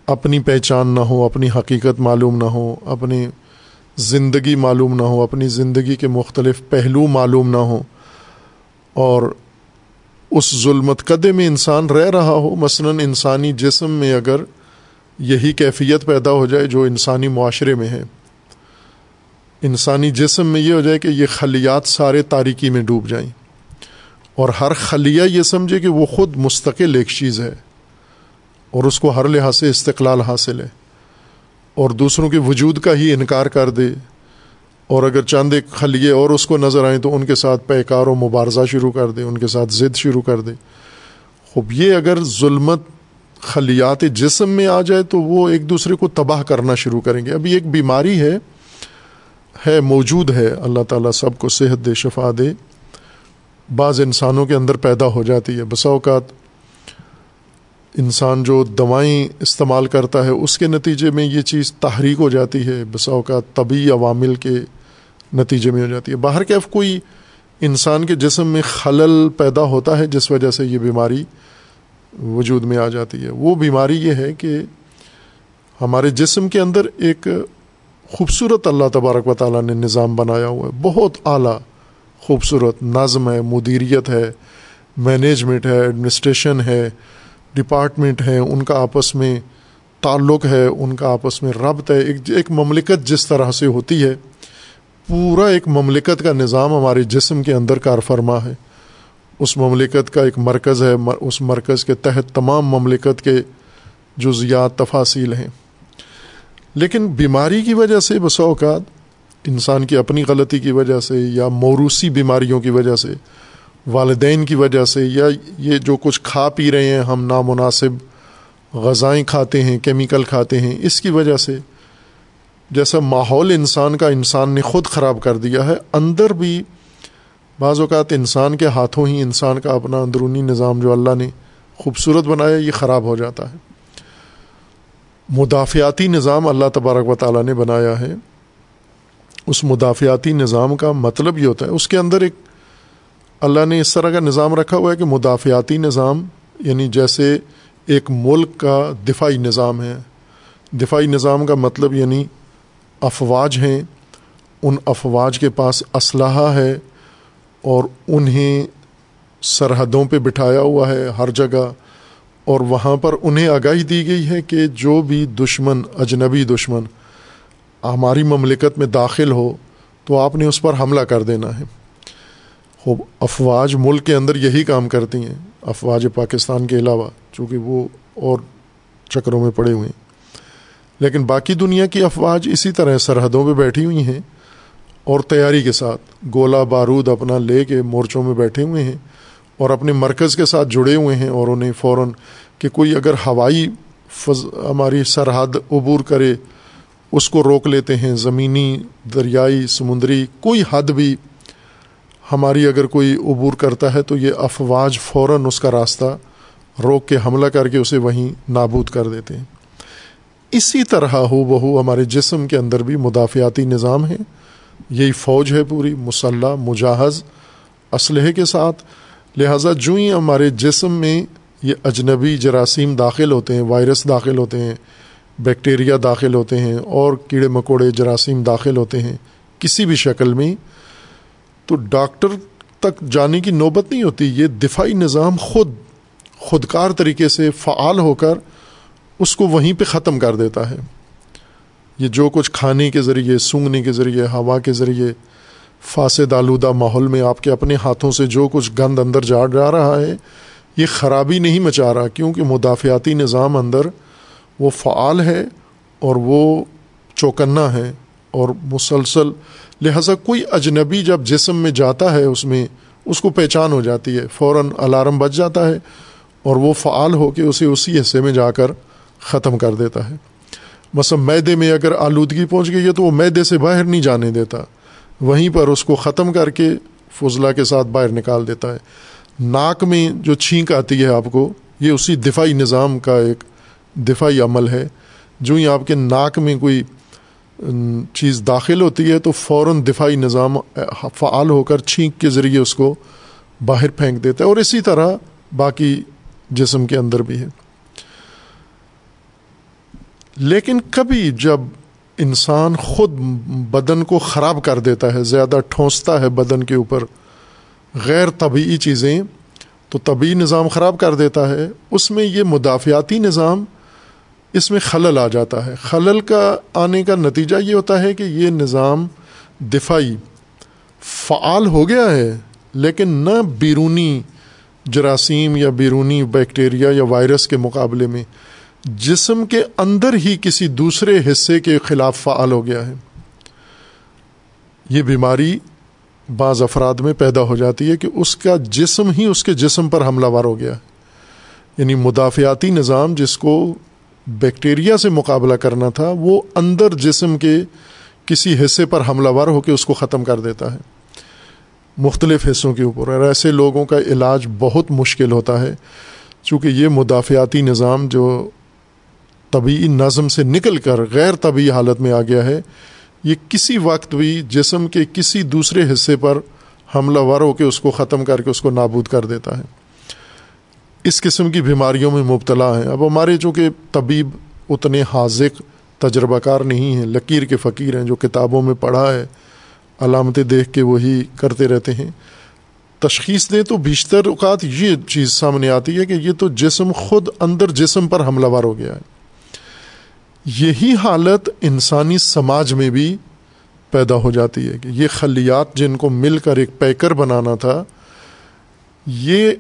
Speaker 1: اپنی پہچان نہ ہو، اپنی حقیقت معلوم نہ ہو اپنی زندگی معلوم نہ ہو، اپنی زندگی کے مختلف پہلو معلوم نہ ہوں اور اس ظلمت قدے میں انسان رہ رہا ہو۔ مثلا انسانی جسم میں اگر یہی کیفیت پیدا ہو جائے جو انسانی معاشرے میں ہے۔ انسانی جسم میں یہ ہو جائے کہ یہ خلیات سارے تاریکی میں ڈوب جائیں۔ اور ہر خلیہ یہ سمجھے کہ وہ خود مستقل ایک چیز ہے اور اس کو ہر لحاظ سے استقلال حاصل ہے۔ اور دوسروں کے وجود کا ہی انکار کر دے۔ اور اگر چاند ایک خلیے اور اس کو نظر آئیں تو ان کے ساتھ پیکار و مبارزہ شروع کر دے، ان کے ساتھ ضد شروع کر دے۔ خوب یہ اگر ظلمت خلیات جسم میں آ جائے تو وہ ایک دوسرے کو تباہ کرنا شروع کریں گے۔ ابھی ایک بیماری ہے ہے، موجود ہے۔ اللہ تعالیٰ سب کو صحت دے، شفا دے۔ بعض انسانوں کے اندر پیدا ہو جاتی ہے۔ بسا اوقات انسان جو دوائیں استعمال کرتا ہے، اس کے نتیجے میں یہ چیز تحریک ہو جاتی ہے، بسا اوقات طبی عوامل کے نتیجے میں ہو جاتی ہے۔ باہر کیف کوئی انسان کے جسم میں خلل پیدا ہوتا ہے جس وجہ سے یہ بیماری وجود میں آ جاتی ہے۔ وہ بیماری یہ ہے کہ ہمارے جسم کے اندر ایک خوبصورت اللہ تبارک و تعالیٰ نے نظام بنایا ہوا ہے۔ بہت اعلیٰ خوبصورت، نظم ہے، مدیریت ہے مینجمنٹ ہے، ایڈمنسٹریشن ہے ڈپارٹمنٹ ہیں ان کا آپس میں تعلق ہے، ان کا آپس میں ربط ہے، ایک ایک مملکت جس طرح سے ہوتی ہے، پورا ایک مملکت کا نظام ہمارے جسم کے اندر کار فرما ہے۔ اس مملکت کا ایک مرکز ہے اس مرکز کے تحت تمام مملکت کے جزیات تفاصیل ہیں۔ لیکن بیماری کی وجہ سے بسا اوقات، انسان کی اپنی غلطی کی وجہ سے یا موروثی بیماریوں کی وجہ سے والدین کی وجہ سے یا یہ جو کچھ کھا پی رہے ہیں، ہم نامناسب غذائیں کھاتے ہیں، کیمیکل کھاتے ہیں، اس کی وجہ سے جیسا ماحول انسان کا، انسان نے خود خراب کر دیا ہے، اندر بھی بعض اوقات انسان کے ہاتھوں ہی انسان کا اپنا اندرونی نظام جو اللہ نے خوبصورت بنایا، یہ خراب ہو جاتا ہے۔ مدافعاتی نظام اللہ تبارک و تعالیٰ نے بنایا ہے۔ اس مدافعاتی نظام کا مطلب یہ ہوتا ہے، اس کے اندر ایک اللہ نے اس طرح کا نظام رکھا ہوا ہے کہ مدافعاتی نظام یعنی جیسے ایک ملک کا دفاعی نظام ہے۔ دفاعی نظام کا مطلب یعنی افواج ہیں، ان افواج کے پاس اسلحہ ہے اور انہیں سرحدوں پہ بٹھایا ہوا ہے ہر جگہ، اور وہاں پر انہیں آگاہی دی گئی ہے کہ جو بھی دشمن، اجنبی دشمن ہماری مملکت میں داخل ہو، تو آپ نے اس پر حملہ کر دینا ہے۔ خوب افواج ملک کے اندر یہی کام کرتی ہیں، افواج پاکستان کے علاوہ، چونکہ وہ اور چکروں میں پڑے ہوئے ہیں۔ لیکن باقی دنیا کی افواج اسی طرح سرحدوں پہ بیٹھی ہوئی ہیں اور تیاری کے ساتھ گولہ بارود اپنا لے کے مورچوں میں بیٹھے ہوئے ہیں اور اپنے مرکز کے ساتھ جڑے ہوئے ہیں اور انہیں فوراً کہ کوئی اگر ہوائی فض، ہماری سرحد عبور کرے، اس کو روک لیتے ہیں۔ زمینی دریائی، سمندری، کوئی حد بھی ہماری اگر کوئی عبور کرتا ہے تو یہ افواج فوراً اس کا راستہ روک کے حملہ کر کے اسے وہیں نابود کر دیتے ہیں۔ اسی طرح ہو بہو ہمارے جسم کے اندر بھی مدافعاتی نظام ہے یہی فوج ہے پوری، مسلح، مجاہز، اسلحے کے ساتھ۔ لہٰذا جو ہی ہمارے جسم میں یہ اجنبی جراثیم داخل ہوتے ہیں، وائرس داخل ہوتے ہیں، بیکٹیریا داخل ہوتے ہیں اور کیڑے مکوڑے جراثیم داخل ہوتے ہیں۔ کسی بھی شکل میں تو ڈاکٹر تک جانے کی نوبت نہیں ہوتی، یہ دفاعی نظام خود، خودکار طریقے سے فعال ہو کر اس کو وہیں پہ ختم کر دیتا ہے۔ یہ جو کچھ کھانے کے ذریعے سونگنے کے ذریعے، ہوا کے ذریعے فاسد آلودہ ماحول میں آپ کے اپنے ہاتھوں سے جو کچھ گند اندر جا جا رہا ہے، یہ خرابی نہیں مچا رہا، کیونکہ مدافعاتی نظام اندر وہ فعال ہے اور وہ چوکنا ہے اور مسلسل لہذا کوئی اجنبی جب جسم میں جاتا ہے اس میں، اس کو پہچان ہو جاتی ہے، فوراً الارم بچ جاتا ہے اور وہ فعال ہو کے اسے اسی حصے میں جا کر ختم کر دیتا ہے۔ مثلا میدے میں اگر آلودگی پہنچ گئی ہے تو وہ میدے سے باہر نہیں جانے دیتا۔ وہیں پر اس کو ختم کر کے فضلہ کے ساتھ باہر نکال دیتا ہے۔ ناک میں جو چھینک آتی ہے آپ کو، یہ اسی دفاعی نظام کا ایک دفاعی عمل ہے۔ جو ہی آپ کے ناک میں کوئی چیز داخل ہوتی ہے تو فوراً دفاعی نظام فعال ہو کر چھینک کے ذریعے اس کو باہر پھینک دیتا ہے اور اسی طرح باقی جسم کے اندر بھی ہے۔ لیکن کبھی جب انسان خود بدن کو خراب کر دیتا ہے، زیادہ ٹھونستا ہے بدن کے اوپر غیر طبعی چیزیں، تو طبعی نظام خراب کر دیتا ہے۔ اس میں یہ مدافعاتی نظام اس میں خلل آ جاتا ہے۔ خلل کا آنے کا نتیجہ یہ ہوتا ہے کہ یہ نظام دفاعی فعال ہو گیا ہے، لیکن نہ بیرونی جراثیم یا بیرونی بیکٹیریا یا وائرس کے مقابلے میں، جسم کے اندر ہی کسی دوسرے حصے کے خلاف فعال ہو گیا ہے۔ یہ بیماری بعض افراد میں پیدا ہو جاتی ہے کہ اس کا جسم ہی اس کے جسم پر حملہ وار ہو گیا۔ ہے یعنی مدافعاتی نظام جس کو بیکٹیریا سے مقابلہ کرنا تھا، وہ اندر جسم کے کسی حصے پر حملہ ور ہو کے اس کو ختم کر دیتا ہے۔ مختلف حصوں کے اوپر۔ اور ایسے لوگوں کا علاج بہت مشکل ہوتا ہے، چونکہ یہ مدافعاتی نظام جو طبعی نظم سے نکل کر غیر طبعی حالت میں آ گیا ہے، یہ کسی وقت بھی جسم کے کسی دوسرے حصے پر حملہ ور ہو کے اس کو ختم کر کے اس کو نابود کر دیتا ہے۔ اس قسم کی بیماریوں میں مبتلا ہیں۔ اب ہمارے چونکہ طبیب اتنے حاضق تجربہ کار نہیں ہیں، لکیر کے فقیر ہیں، جو کتابوں میں پڑھا ہے، علامتیں دیکھ کے وہی کرتے رہتے ہیں۔ تشخیص دیں تو بیشتر اوقات یہ چیز سامنے آتی ہے کہ یہ تو جسم خود اندر جسم پر حملہ ور ہو گیا ہے۔ یہی حالت انسانی سماج میں بھی پیدا ہو جاتی ہے کہ یہ خلیات جن کو مل کر ایک پیکر بنانا تھا، یہ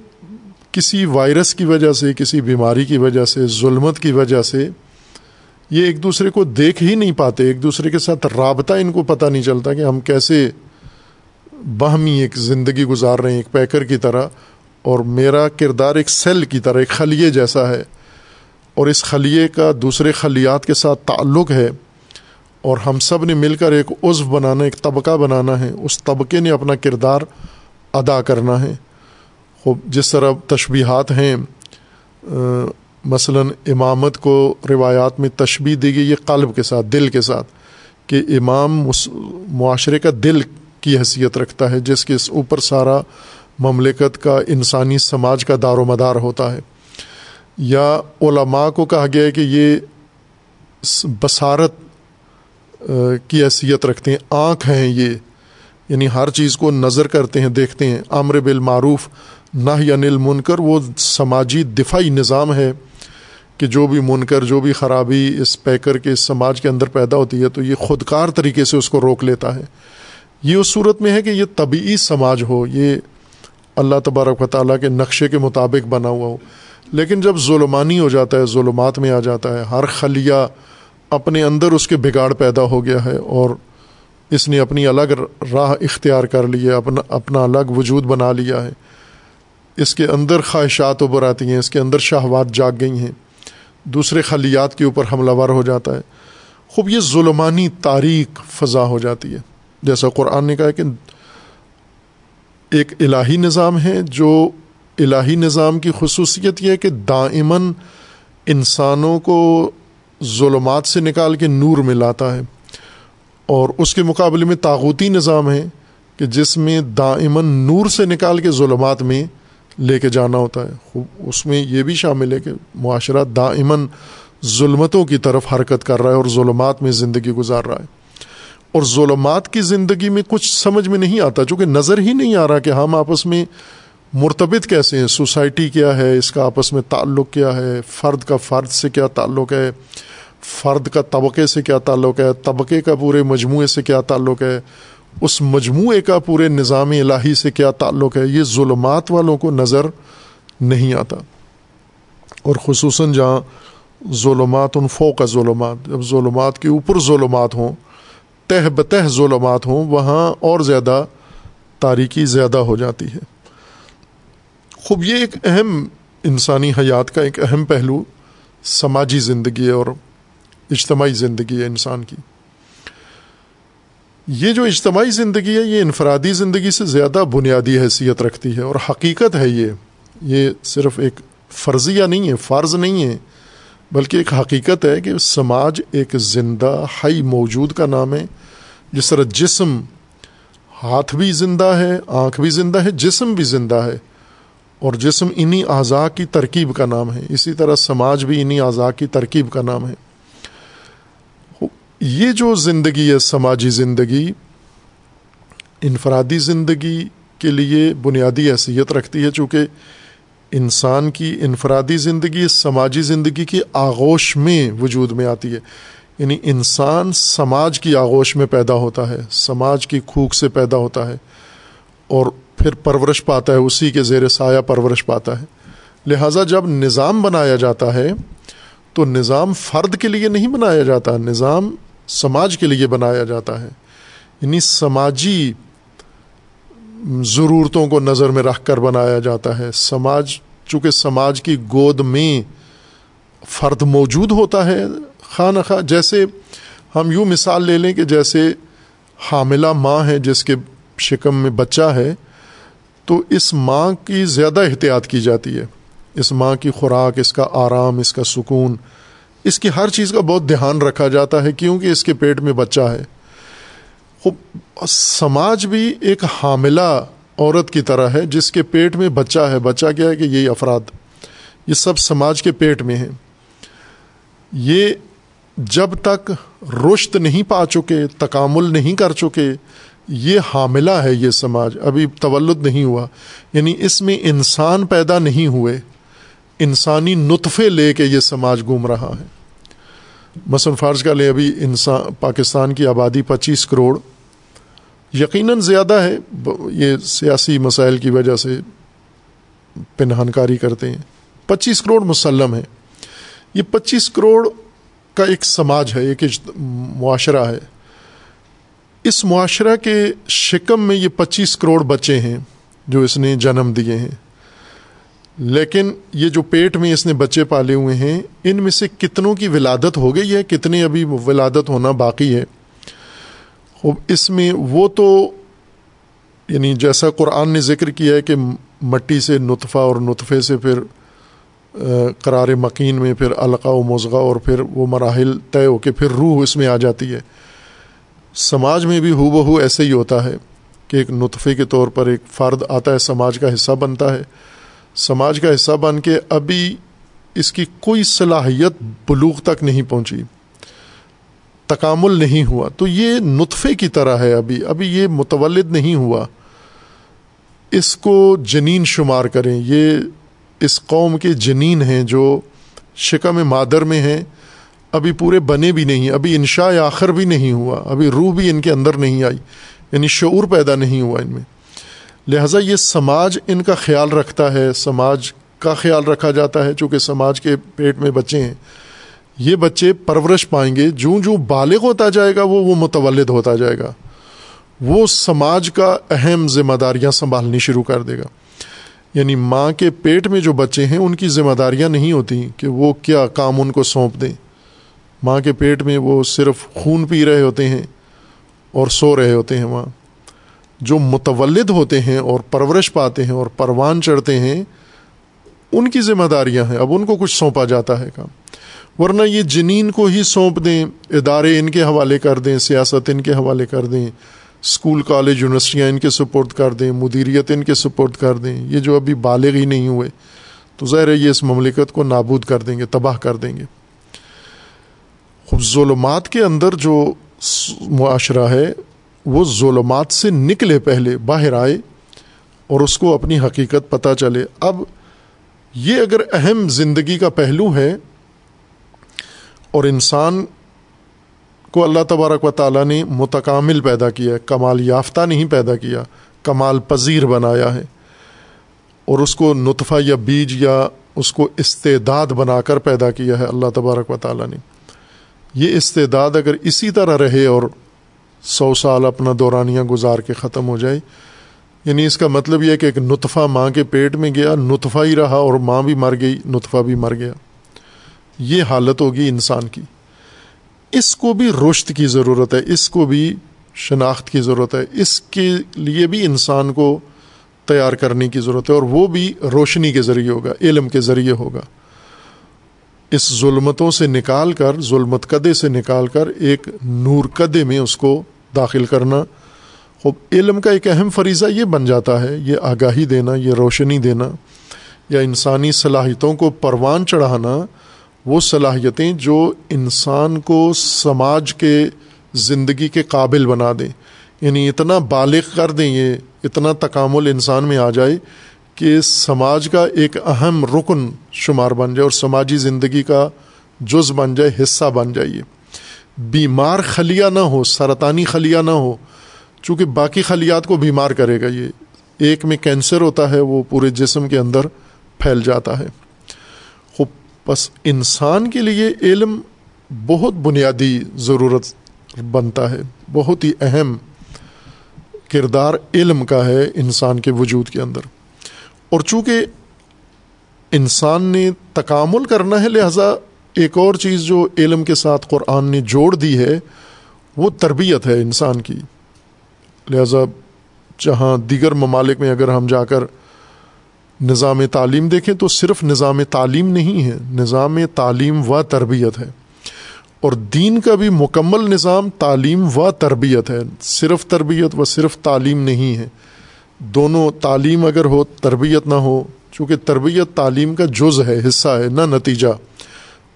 Speaker 1: کسی وائرس کی وجہ سے، کسی بیماری کی وجہ سے، ظلمت کی وجہ سے یہ ایک دوسرے کو دیکھ ہی نہیں پاتے، ایک دوسرے کے ساتھ رابطہ ان کو پتہ نہیں چلتا کہ ہم کیسے باہمی ایک زندگی گزار رہے ہیں، ایک پیکر کی طرح، اور میرا کردار ایک سیل کی طرح، ایک خلیے جیسا ہے۔ اور اس خلیے کا دوسرے خلیات کے ساتھ تعلق ہے۔ اور ہم سب نے مل کر ایک عزو بنانا، ایک طبقہ بنانا ہے۔ اس طبقے نے اپنا کردار ادا کرنا ہے۔ جس طرح تشبیہات ہیں مثلا امامت کو روایات میں تشبیح دی گئی یہ قلب کے ساتھ، دل کے ساتھ، کہ امام معاشرے کا دل کی حیثیت رکھتا ہے، جس کے اوپر سارا مملکت کا انسانی سماج کا دار و مدار ہوتا ہے۔ یا علماء کو کہا گیا ہے کہ یہ بصارت کی حیثیت رکھتے ہیں، آنکھ ہیں یہ۔ یعنی ہر چیز کو نظر کرتے ہیں، دیکھتے ہیں۔ امر بالمعروف نہ یا نل منکر وہ سماجی دفاعی نظام ہے کہ جو بھی منکر، جو بھی خرابی اس پیکر کے، اس سماج کے اندر پیدا ہوتی ہے تو یہ خودکار طریقے سے اس کو روک لیتا ہے۔ یہ اس صورت میں ہے کہ یہ طبعی سماج ہو، یہ اللہ تبارک و تعالیٰ کے نقشے کے مطابق بنا ہوا ہو۔ لیکن جب ظلمانی ہو جاتا ہے، ظلمات میں آ جاتا ہے، ہر خلیہ اپنے اندر اس کے بگاڑ پیدا ہو گیا ہے اور اس نے اپنی الگ راہ اختیار کر لی ہے، اپنا اپنا الگ وجود بنا لیا ہے۔ اس کے اندر خواہشات ابھر آتی ہیں، اس کے اندر شہوات جاگ گئی ہیں۔ دوسرے خلیات کے اوپر حملہ ور ہو جاتا ہے۔ خوب یہ ظلمانی تاریخ فضا ہو جاتی ہے۔ جیسا قرآن نے کہا کہ ایک الہی نظام ہے، جو الہی نظام کی خصوصیت یہ ہے کہ دائمن انسانوں کو ظلمات سے نکال کے نور میں لاتا ہے۔ اور اس کے مقابلے میں تاغوتی نظام ہے کہ جس میں دائمن نور سے نکال کے ظلمات میں لے کے جانا ہوتا ہے۔ اس میں یہ بھی شامل ہے کہ معاشرہ دائمن ظلمتوں کی طرف حرکت کر رہا ہے اور ظلمات میں زندگی گزار رہا ہے۔ اور ظلمات کی زندگی میں کچھ سمجھ میں نہیں آتا، چونکہ نظر ہی نہیں آ رہا کہ ہم آپس میں مرتبط کیسے ہیں، سوسائٹی کیا ہے، اس کا آپس میں تعلق کیا ہے، فرد کا فرد سے کیا تعلق ہے، فرد کا طبقے سے کیا تعلق ہے، طبقے کا پورے مجموعے سے کیا تعلق ہے۔ اس مجموعے کا پورے نظام الہی سے کیا تعلق ہے؟ یہ ظلمات والوں کو نظر نہیں آتا۔ اور خصوصاً جہاں ظلمات، ان فوق ظلمات، جب ظلمات کے اوپر ظلمات ہوں، تہ بتہ ظلمات ہوں، وہاں اور زیادہ تاریکی زیادہ ہو جاتی ہے۔ خوب، یہ ایک اہم انسانی حیات کا ایک اہم پہلو سماجی زندگی ہے اور اجتماعی زندگی ہے انسان کی۔ یہ جو اجتماعی زندگی ہے، یہ انفرادی زندگی سے زیادہ بنیادی حیثیت رکھتی ہے اور حقیقت ہے یہ۔ یہ صرف ایک فرضیہ نہیں ہے، فرض نہیں ہے، بلکہ ایک حقیقت ہے کہ سماج ایک زندہ ہائی موجود کا نام ہے۔ جس طرح جسم ہاتھ بھی زندہ ہے، آنکھ بھی زندہ ہے، جسم بھی زندہ ہے۔ اور جسم انہی اعضاء کی ترکیب کا نام ہے۔ اسی طرح سماج بھی انہی اعضاء کی ترکیب کا نام ہے۔ یہ جو زندگی ہے، سماجی زندگی، انفرادی زندگی کے لیے بنیادی حیثیت رکھتی ہے، چونکہ انسان کی انفرادی زندگی سماجی زندگی کی آغوش میں وجود میں آتی ہے۔ یعنی انسان سماج کی آغوش میں پیدا ہوتا ہے، سماج کی کھوک سے پیدا ہوتا ہے، اور پھر پرورش پاتا ہے، اسی کے زیر سایہ پرورش پاتا ہے۔ لہٰذا جب نظام بنایا جاتا ہے، تو نظام فرد کے لیے نہیں بنایا جاتا، نظام سماج کے لیے بنایا جاتا ہے۔ یعنی سماجی ضرورتوں کو نظر میں رکھ کر بنایا جاتا ہے۔ سماج، چونکہ سماج کی گود میں فرد موجود ہوتا ہے خواہ نخواہ جیسے ہم یوں مثال لے لیں کہ جیسے حاملہ ماں ہے جس کے شکم میں بچہ ہے، تو اس ماں کی زیادہ احتیاط کی جاتی ہے۔ اس ماں کی خوراک، اس کا آرام، اس کا سکون اس کی ہر چیز کا بہت دھیان رکھا جاتا ہے، کیونکہ اس کے پیٹ میں بچہ ہے۔ سماج بھی ایک حاملہ عورت کی طرح ہے، جس کے پیٹ میں بچہ ہے۔ بچہ کیا ہے کہ یہی افراد، یہ سب سماج کے پیٹ میں ہیں۔ یہ جب تک رشت نہیں پا چکے، تکامل نہیں کر چکے، یہ حاملہ ہے یہ سماج۔ ابھی تولد نہیں ہوا۔ یعنی اس میں انسان پیدا نہیں ہوئے، انسانی نطفے لے کے یہ سماج گھوم رہا ہے۔ مثلاً فرض کا لیں ابھی انسان پاکستان کی آبادی پچیس کروڑ۔ یقیناً زیادہ ہے۔ یہ سیاسی مسائل کی وجہ سے پنہان کاری کرتے ہیں۔ پچیس کروڑ مسلم ہے یہ پچیس کروڑ کا ایک سماج ہے، ایک معاشرہ ہے۔ اس معاشرہ کے شکم میں یہ پچیس کروڑ بچے ہیں جو اس نے جنم دیے ہیں۔ لیکن یہ جو پیٹ میں اس نے بچے پالے ہوئے ہیں، ان میں سے کتنوں کی ولادت ہو گئی ہے کتنے ابھی ولادت ہونا باقی ہے؟ اس میں وہ تو یعنی جیسا قرآن نے ذکر کیا ہے کہ مٹی سے نطفہ اور نطفے سے پھر قرار مکین میں پھر القا و مضغہ اور پھر وہ مراحل طے ہو کے پھر روح اس میں آ جاتی ہے۔ سماج میں بھی ہو بہو ایسے ہی ہوتا ہے کہ ایک نطفے کے طور پر ایک فرد آتا ہے، سماج کا حصہ بنتا ہے۔ سماج کا حصہ بن کے ابھی اس کی کوئی صلاحیت بلوغ تک نہیں پہنچی، تکامل نہیں ہوا۔ تو یہ نطفے کی طرح ہے ابھی ابھی یہ متولد نہیں ہوا۔ اس کو جنین شمار کریں۔ یہ اس قوم کے جنین ہیں جو شکم مادر میں ہیں۔ ابھی پورے بنے بھی نہیں، ابھی انشاء آخر بھی نہیں ہوا۔ ابھی روح بھی ان کے اندر نہیں آئی یعنی شعور پیدا نہیں ہوا ان میں۔ لہٰذا یہ سماج ان کا خیال رکھتا ہے، سماج کا خیال رکھا جاتا ہے، چونکہ سماج کے پیٹ میں بچے ہیں۔ یہ بچے پرورش پائیں گے جو جو بالغ ہوتا جائے گا، وہ وہ متولد ہوتا جائے گا۔ وہ سماج کا اہم ذمہ داریاں سنبھالنی شروع کر دے گا۔ یعنی ماں کے پیٹ میں جو بچے ہیں، ان کی ذمہ داریاں نہیں ہوتی کہ وہ کیا کام ان کو سونپ دیں۔ ماں کے پیٹ میں وہ صرف خون پی رہے ہوتے ہیں اور سو رہے ہوتے ہیں وہاں۔ جو متولد ہوتے ہیں اور پرورش پاتے ہیں اور پروان چڑھتے ہیں، ان کی ذمہ داریاں ہیں۔ اب ان کو کچھ سونپا جاتا ہے کام۔ ورنہ یہ جنین کو ہی سونپ دیں، ادارے ان کے حوالے کر دیں، سیاست ان کے حوالے کر دیں اسکول کالج، یونیورسٹیاں ان کے سپورٹ کر دیں، مدیریت ان کے سپورٹ کر دیں۔ یہ جو ابھی بالغ ہی نہیں ہوئے، تو ظاہر ہے یہ اس مملکت کو نابود کر دیں گے، تباہ کر دیں گے۔ ظلمات کے اندر جو معاشرہ ہے وہ ظلمات سے نکلے پہلے باہر آئے اور اس کو اپنی حقیقت پتہ چلے۔ اب یہ اگر اہم زندگی کا پہلو ہے اور انسان کو اللہ تبارک و تعالیٰ نے متکامل پیدا کیا ہے، کمال یافتہ نہیں پیدا کیا، کمال پذیر بنایا ہے اور اس کو نطفہ یا بیج یا اس کو استعداد بنا کر پیدا کیا ہے اللہ تبارک و تعالیٰ نے۔ یہ استعداد اگر اسی طرح رہے اور سو سال اپنا دورانیہ گزار کے ختم ہو جائے یعنی اس کا مطلب یہ ہے کہ ایک نطفہ ماں کے پیٹ میں گیا، نطفہ ہی رہا اور ماں بھی مر گئی، نطفہ بھی مر گیا۔ یہ حالت ہوگی انسان کی۔ اس کو بھی رشت کی ضرورت ہے، اس کو بھی شناخت کی ضرورت ہے۔ اس کے لیے بھی انسان کو تیار کرنے کی ضرورت ہے اور وہ بھی روشنی کے ذریعے ہوگا، علم کے ذریعے ہوگا۔ اس ظلمتوں سے نکال کر، ظلمت قدے سے نکال کر، ایک نور قدے میں اس کو داخل کرنا۔ خوب، علم کا ایک اہم فریضہ یہ بن جاتا ہے، یہ آگاہی دینا، یہ روشنی دینا یا انسانی صلاحیتوں کو پروان چڑھانا۔ وہ صلاحیتیں جو انسان کو سماج کے زندگی کے قابل بنا دیں۔ یعنی اتنا بالغ کر دیں، یہ اتنا تکامل انسان میں آ جائے کہ سماج کا ایک اہم رکن شمار بن جائے اور سماجی زندگی کا جز بن جائے، حصہ بن جائے۔ بیمار خلیہ نہ ہو، سرطانی خلیہ نہ ہو، چونکہ باقی خلیات کو بیمار کرے گا۔ یہ ایک میں کینسر ہوتا ہے، وہ پورے جسم کے اندر پھیل جاتا ہے۔ خوب، بس انسان کے لیے علم بہت بنیادی ضرورت بنتا ہے۔ بہت ہی اہم کردار علم کا ہے انسان کے وجود کے اندر۔ اور چونکہ انسان نے تکامل کرنا ہے، لہٰذا ایک اور چیز جو علم کے ساتھ قرآن نے جوڑ دی ہے، وہ تربیت ہے انسان کی۔ لہٰذا جہاں دیگر ممالک میں اگر ہم جا کر نظام تعلیم دیکھیں، تو صرف نظام تعلیم نہیں ہے، نظام تعلیم و تربیت ہے۔ اور دین کا بھی مکمل نظام تعلیم و تربیت ہے۔ صرف تربیت و صرف تعلیم نہیں ہے۔ دونوں تعلیم اگر ہو، تربیت نہ ہو، چونکہ تربیت تعلیم کا جز ہے، حصہ ہے، نہ نتیجہ۔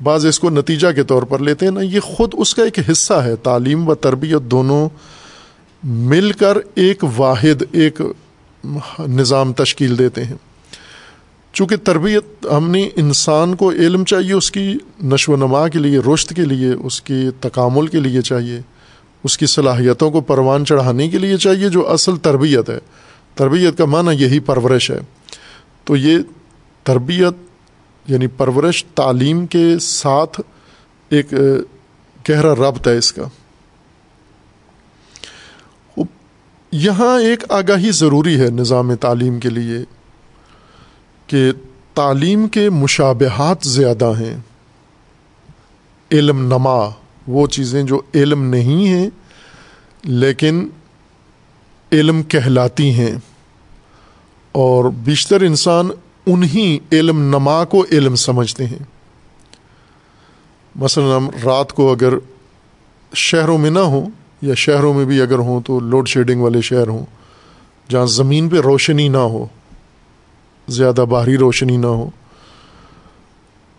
Speaker 1: بعض اس کو نتیجہ کے طور پر لیتے ہیں نا، یہ خود اس کا ایک حصہ ہے، تعلیم و تربیت دونوں مل کر ایک واحد، ایک نظام تشکیل دیتے ہیں۔ چونکہ تربیت، ہم نے انسان کو علم چاہیے، اس کی نشو و نما کے لیے رشت کے لیے، اس کی تکامل کے لیے چاہیے، اس کی صلاحیتوں کو پروان چڑھانے کے لیے چاہیے، جو اصل تربیت ہے۔ تربیت کا معنی یہی پرورش ہے۔ تو یہ تربیت یعنی پرورش تعلیم کے ساتھ ایک گہرا ربط ہے اس کا۔ یہاں ایک آگاہی ضروری ہے نظام تعلیم کے لیے کہ تعلیم کے مشابہات زیادہ ہیں۔ علم نما، وہ چیزیں جو علم نہیں ہیں، لیکن علم کہلاتی ہیں۔ اور بیشتر انسان انہیں علم نما کو علم سمجھتے ہیں۔ مثلاً ہم رات کو اگر شہروں میں نہ ہوں یا شہروں میں بھی اگر ہوں تو لوڈ شیڈنگ والے شہر ہوں جہاں زمین پہ روشنی نہ ہو، زیادہ باہری روشنی نہ ہو،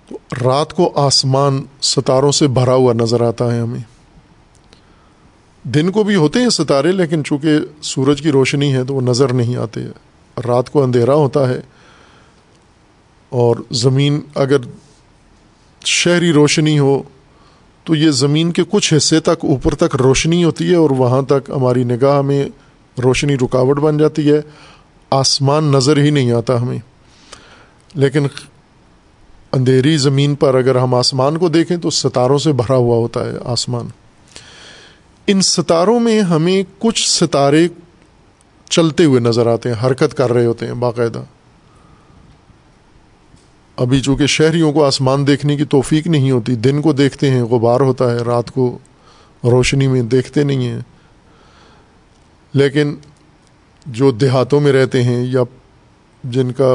Speaker 1: تو رات کو آسمان ستاروں سے بھرا ہوا نظر آتا ہے ہمیں۔ دن کو بھی ہوتے ہیں ستارے لیکن چونکہ سورج کی روشنی ہے تو وہ نظر نہیں آتے۔ رات کو اندھیرا ہوتا ہے۔ اور زمین اگر شہری روشنی ہو، تو یہ زمین کے کچھ حصے تک اوپر تک روشنی ہوتی ہے اور وہاں تک ہماری نگاہ میں روشنی رکاوٹ بن جاتی ہے۔ آسمان نظر ہی نہیں آتا ہمیں۔ لیکن اندھیری زمین پر اگر ہم آسمان کو دیکھیں تو ستاروں سے بھرا ہوا ہوتا ہے آسمان۔ ان ستاروں میں ہمیں کچھ ستارے چلتے ہوئے نظر آتے ہیں، حرکت کر رہے ہوتے ہیں باقاعدہ۔ ابھی چونکہ شہریوں کو آسمان دیکھنے کی توفیق نہیں ہوتی، دن کو دیکھتے ہیں، غبار ہوتا ہے، رات کو روشنی میں دیکھتے نہیں ہیں۔ لیکن جو دیہاتوں میں رہتے ہیں یا جن کا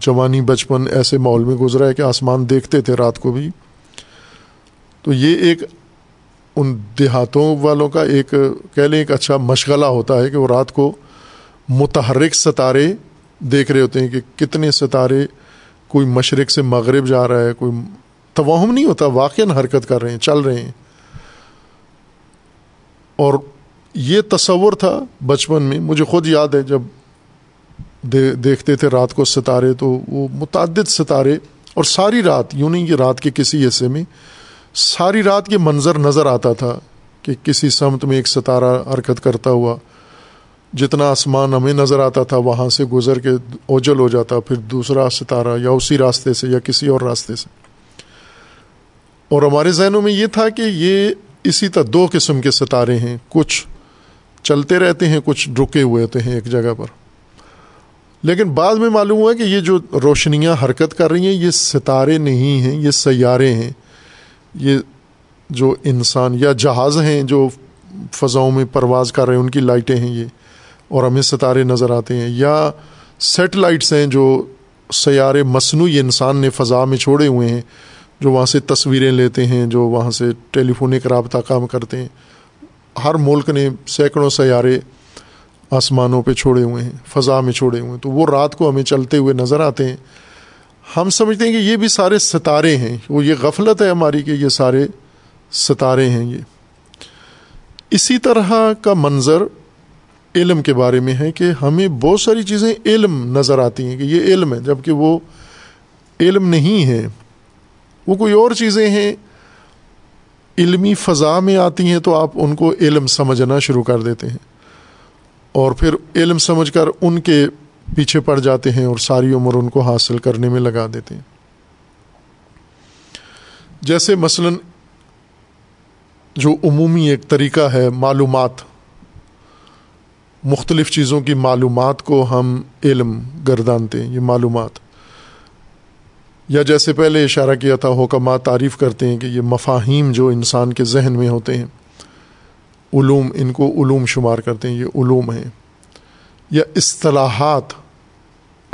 Speaker 1: جوانی بچپن ایسے ماحول میں گزرا ہے کہ آسمان دیکھتے تھے رات کو بھی، تو یہ ایک ان دیہاتوں والوں کا ایک کہہ لیں ایک اچھا مشغلہ ہوتا ہے کہ وہ رات کو متحرک ستارے دیکھ رہے ہوتے ہیں کہ کتنے ستارے کوئی مشرق سے مغرب جا رہا ہے، کوئی توہم نہیں ہوتا واقع حرکت کر رہے ہیں، چل رہے ہیں۔ اور یہ تصور تھا بچپن میں، مجھے خود یاد ہے جب دیکھتے تھے رات کو ستارے، تو وہ متعدد ستارے، اور ساری رات، یوں نہیں کہ رات کے کسی حصے میں، ساری رات کے منظر نظر آتا تھا کہ کسی سمت میں ایک ستارہ حرکت کرتا ہوا جتنا آسمان ہمیں نظر آتا تھا، وہاں سے گزر کے اوجل ہو جاتا، پھر دوسرا ستارہ یا اسی راستے سے یا کسی اور راستے سے۔ اور ہمارے ذہنوں میں یہ تھا کہ یہ اسی طرح دو قسم کے ستارے ہیں۔ کچھ چلتے رہتے ہیں، کچھ رکے ہوئے ہوتے ہیں ایک جگہ پر۔ لیکن بعد میں معلوم ہوا کہ یہ جو روشنیاں حرکت کر رہی ہیں، یہ ستارے نہیں ہیں، یہ سیارے ہیں۔ یہ جو انسان یا جہاز ہیں جو فضاؤں میں پرواز کر رہے ہیں، ان کی لائٹیں ہیں، یہ اور ہمیں ستارے نظر آتے ہیں، یا سیٹلائٹس ہیں جو سیارے مصنوعی انسان نے فضا میں چھوڑے ہوئے ہیں، جو وہاں سے تصویریں لیتے ہیں، جو وہاں سے ٹیلی فونک رابطہ کام کرتے ہیں۔ ہر ملک نے سینکڑوں سیارے آسمانوں پہ چھوڑے ہوئے ہیں، فضا میں چھوڑے ہوئے ہیں۔ تو وہ رات کو ہمیں چلتے ہوئے نظر آتے ہیں۔ ہم سمجھتے ہیں کہ یہ بھی سارے ستارے ہیں۔ وہ یہ غفلت ہے ہماری کہ یہ سارے ستارے ہیں یہ۔ اسی طرح کا منظر علم کے بارے میں ہے کہ ہمیں بہت ساری چیزیں علم نظر آتی ہیں کہ یہ علم ہے جبکہ وہ علم نہیں ہے۔ وہ کوئی اور چیزیں ہیں۔ علمی فضا میں آتی ہیں تو آپ ان کو علم سمجھنا شروع کر دیتے ہیں۔ اور پھر علم سمجھ کر ان کے پیچھے پڑ جاتے ہیں اور ساری عمر ان کو حاصل کرنے میں لگا دیتے ہیں۔ جیسے مثلا جو عمومی ایک طریقہ ہے، معلومات۔ مختلف چیزوں کی معلومات کو ہم علم گردانتے ہیں، یہ معلومات۔ یا جیسے پہلے اشارہ کیا تھا حکمات تعریف کرتے ہیں کہ یہ مفاہیم جو انسان کے ذہن میں ہوتے ہیں، علوم، ان کو علوم شمار کرتے ہیں، یہ علوم ہیں۔ یا اصطلاحات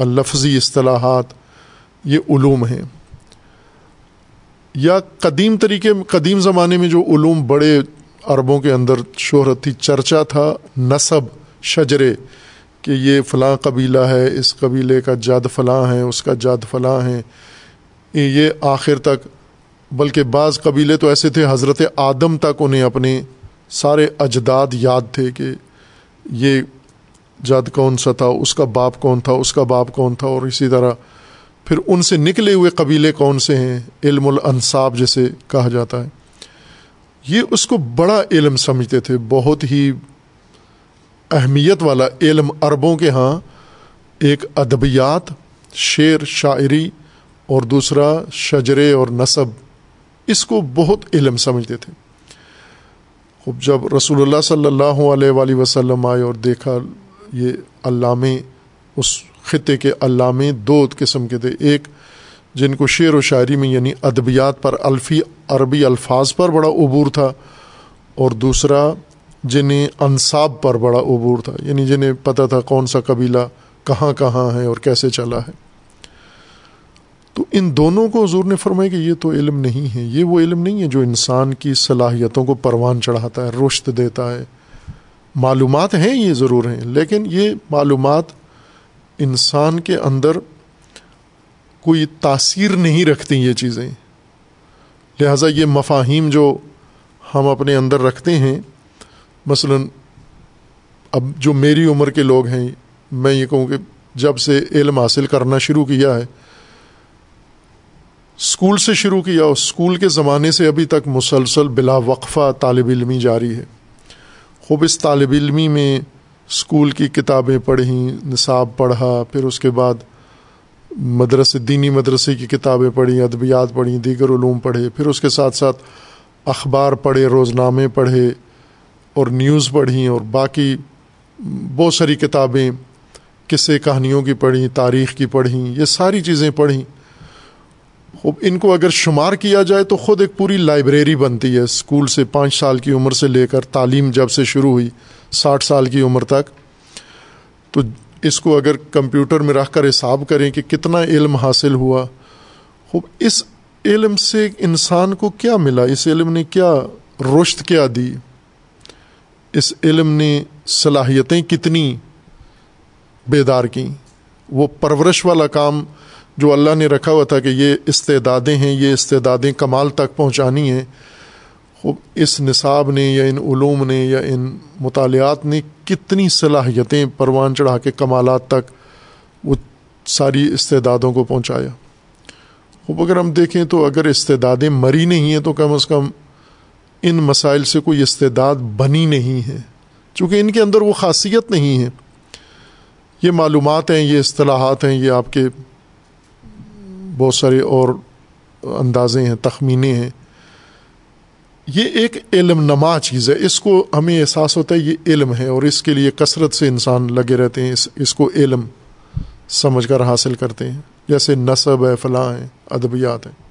Speaker 1: لفظی اصطلاحات، یہ علوم ہیں۔ یا قدیم طریقے، قدیم زمانے میں جو علوم بڑے عربوں کے اندر شہرت تھی، چرچا تھا نصب شجرے کہ یہ فلاں قبیلہ ہے، اس قبیلے کا جد فلاں ہے اس کا جد فلاں ہے یہ آخر تک، بلکہ بعض قبیلے تو ایسے تھے، حضرت آدم تک انہیں اپنے سارے اجداد یاد تھے کہ یہ جد کون سا تھا، اس کا باپ کون تھا، اس کا باپ کون تھا، اور اسی طرح پھر ان سے نکلے ہوئے قبیلے کون سے ہیں؟ علم الانصاب جسے کہا جاتا ہے۔ یہ اس کو بڑا علم سمجھتے تھے، بہت ہی اہمیت والا علم عربوں کے ہاں ایک ادبیات، شعر، شاعری اور دوسرا شجرے اور نصب، اس کو بہت علم سمجھتے تھے۔ خوب جب رسول اللہ صلی اللہ علیہ وآلہ وسلم آئے اور دیکھا یہ علامے، اس خطے کے علامے دو قسم کے تھے۔ ایک جن کو شعر و شاعری میں یعنی ادبیات پر، الفی عربی الفاظ پر بڑا عبور تھا اور دوسرا جنہیں انصاب پر بڑا عبور تھا یعنی جنہیں پتہ تھا کون سا قبیلہ کہاں کہاں ہے اور کیسے چلا ہے۔ تو ان دونوں کو حضور نے فرمایا کہ یہ تو علم نہیں ہے، یہ وہ علم نہیں ہے جو انسان کی صلاحیتوں کو پروان چڑھاتا ہے رشت دیتا ہے۔ معلومات ہیں، یہ ضرور ہیں، لیکن یہ معلومات انسان کے اندر کوئی تاثیر نہیں رکھتی یہ چیزیں۔ لہٰذا یہ مفاہیم جو ہم اپنے اندر رکھتے ہیں مثلا اب جو میری عمر کے لوگ ہیں، میں یہ کہوں کہ جب سے علم حاصل کرنا شروع کیا ہے اسکول سے شروع کیا اور اسکول کے زمانے سے ابھی تک مسلسل بلا وقفہ طالب علمی جاری ہے۔ خوب اس طالب علمی میں اسکول کی کتابیں پڑھیں، نصاب پڑھا، پھر اس کے بعد مدرسے، دینی مدرسے کی کتابیں پڑھیں، ادبیات پڑھیں، دیگر علوم پڑھے، پھر اس کے ساتھ ساتھ اخبار پڑھے، روزنامے پڑھے۔ اور نیوز پڑھیں اور باقی بہت ساری کتابیں، قصے کہانیوں کی پڑھیں، تاریخ کی پڑھیں، یہ ساری چیزیں پڑھیں۔ خوب، ان کو اگر شمار کیا جائے تو خود ایک پوری لائبریری بنتی ہے۔ اسکول سے پانچ سال کی عمر سے لے کر تعلیم جب سے شروع ہوئی، ساٹھ سال کی عمر تک۔ تو اس کو اگر کمپیوٹر میں رکھ کر حساب کریں کہ کتنا علم حاصل ہوا۔ خوب، اس علم سے انسان کو کیا ملا؟ اس علم نے کیا رشت کیا دی؟ اس علم نے صلاحیتیں کتنی بیدار کیں۔ وہ پرورش والا کام جو اللہ نے رکھا ہوا تھا کہ یہ استعدادیں ہیں، یہ استعدادیں کمال تک پہنچانی ہیں۔ خوب، اس نصاب نے یا ان علوم نے یا ان مطالعات نے کتنی صلاحیتیں پروان چڑھا کے کمالات تک وہ ساری استعدادوں کو پہنچایا۔ خوب، اگر ہم دیکھیں تو اگر استعدادیں مری نہیں ہیں تو کم از کم ان مسائل سے کوئی استعداد بنی نہیں ہے، چونکہ ان کے اندر وہ خاصیت نہیں ہے۔ یہ معلومات ہیں، یہ اصطلاحات ہیں، یہ آپ کے بہت سارے اور اندازے ہیں، تخمینے ہیں۔ یہ ایک علم نما چیز ہے۔ اس کو ہمیں احساس ہوتا ہے یہ علم ہے اور اس کے لیے کثرت سے انسان لگے رہتے ہیں، اس اس کو علم سمجھ کر حاصل کرتے ہیں۔ جیسے نصب ہے، فلاں ہیں، ادبیات ہیں۔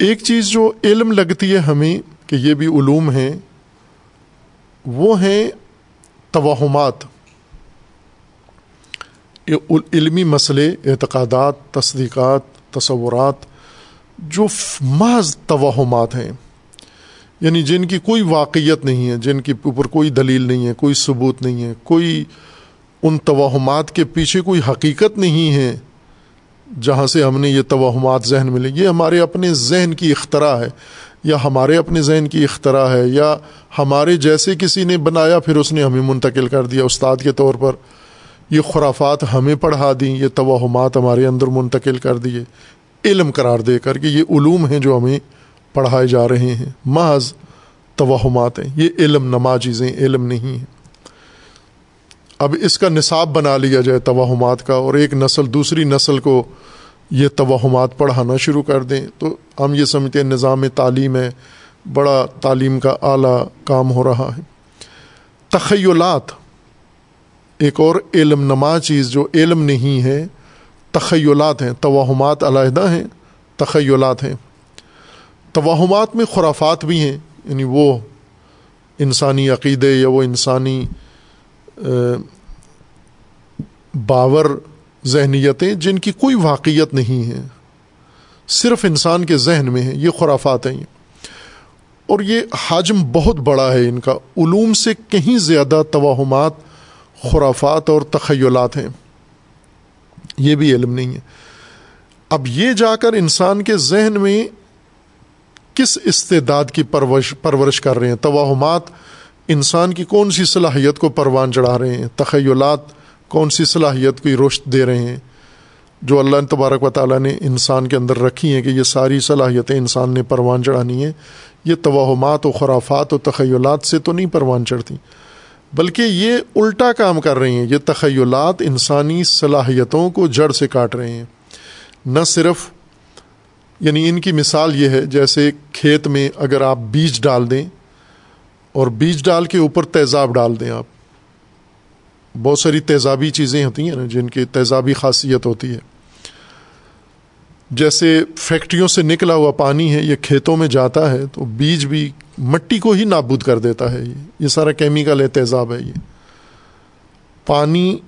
Speaker 1: ایک چیز جو علم لگتی ہے ہمیں کہ یہ بھی علوم ہیں، وہ ہیں توہمات۔ علمی مسئلے، اعتقادات، تصدیقات، تصورات، جو محض توہمات ہیں۔ یعنی جن کی کوئی واقعیت نہیں ہے، جن کے اوپر کوئی دلیل نہیں ہے، کوئی ثبوت نہیں ہے، کوئی ان توہمات کے پیچھے کوئی حقیقت نہیں ہے۔ جہاں سے ہم نے یہ توہمات ذہن میں لے یہ ہمارے اپنے ذہن کی اختراع ہے، یا ہمارے اپنے ذہن کی اختراع ہے، یا ہمارے جیسے کسی نے بنایا، پھر اس نے ہمیں منتقل کر دیا۔ استاد کے طور پر یہ خرافات ہمیں پڑھا دیں، یہ توہمات ہمارے اندر منتقل کر دیے۔ علم قرار دے کر کہ یہ علوم ہیں جو ہمیں پڑھائے جا رہے ہیں۔ محض توہمات ہیں، یہ علم نما چیزیں، علم نہیں ہیں۔ اب اس کا نصاب بنا لیا جائے توہمات کا اور ایک نسل دوسری نسل کو یہ توہمات پڑھانا شروع کر دیں تو ہم یہ سمجھتے ہیں نظام تعلیم ہے بڑا تعلیم کا اعلیٰ کام ہو رہا ہے۔ تخیلات، ایک اور علم نما چیز جو علم نہیں ہے، تخیلات ہیں، توہمات علیحدہ ہیں، تخیلات ہیں۔ توہمات میں خرافات بھی ہیں یعنی وہ انسانی عقیدے یا وہ انسانی باور ذہنیتیں جن کی کوئی واقعیت نہیں ہے صرف انسان کے ذہن میں ہیں، یہ خرافات ہیں۔ اور یہ حجم بہت بڑا ہے ان کا۔ علوم سے کہیں زیادہ توہمات، خرافات اور تخیلات ہیں۔ یہ بھی علم نہیں ہے۔ اب یہ جا کر انسان کے ذہن میں کس استعداد کی پرورش پرورش کر رہے ہیں؟ توہمات انسان کی کون سی صلاحیت کو پروان چڑھا رہے ہیں؟ تخیلات کون سی صلاحیت کی روشت دے رہے ہیں؟ جو اللہ تبارک و تعالیٰ نے انسان کے اندر رکھی ہیں کہ یہ ساری صلاحیتیں انسان نے پروان چڑھانی ہیں، یہ توہمات و خرافات و تخیلات سے تو نہیں پروان چڑھتی، بلکہ یہ الٹا کام کر رہے ہیں، یہ تخیلات انسانی صلاحیتوں کو جڑ سے کاٹ رہے ہیں۔ نہ صرف یعنی ان کی مثال یہ ہے، جیسے کھیت میں اگر آپ بیج ڈال دیں اور بیج ڈال کے اوپر تیزاب ڈال دیں آپ۔ بہت ساری تیزابی چیزیں ہوتی ہیں نا جن کی تیزابی خاصیت ہوتی ہے۔ جیسے فیکٹریوں سے نکلا ہوا پانی ہے، یہ کھیتوں میں جاتا ہے، تو بیج بھی مٹی کو ہی نابود کر دیتا ہے۔ یہ یہ سارا کیمیکل ہے، تیزاب ہے یہ۔ پانی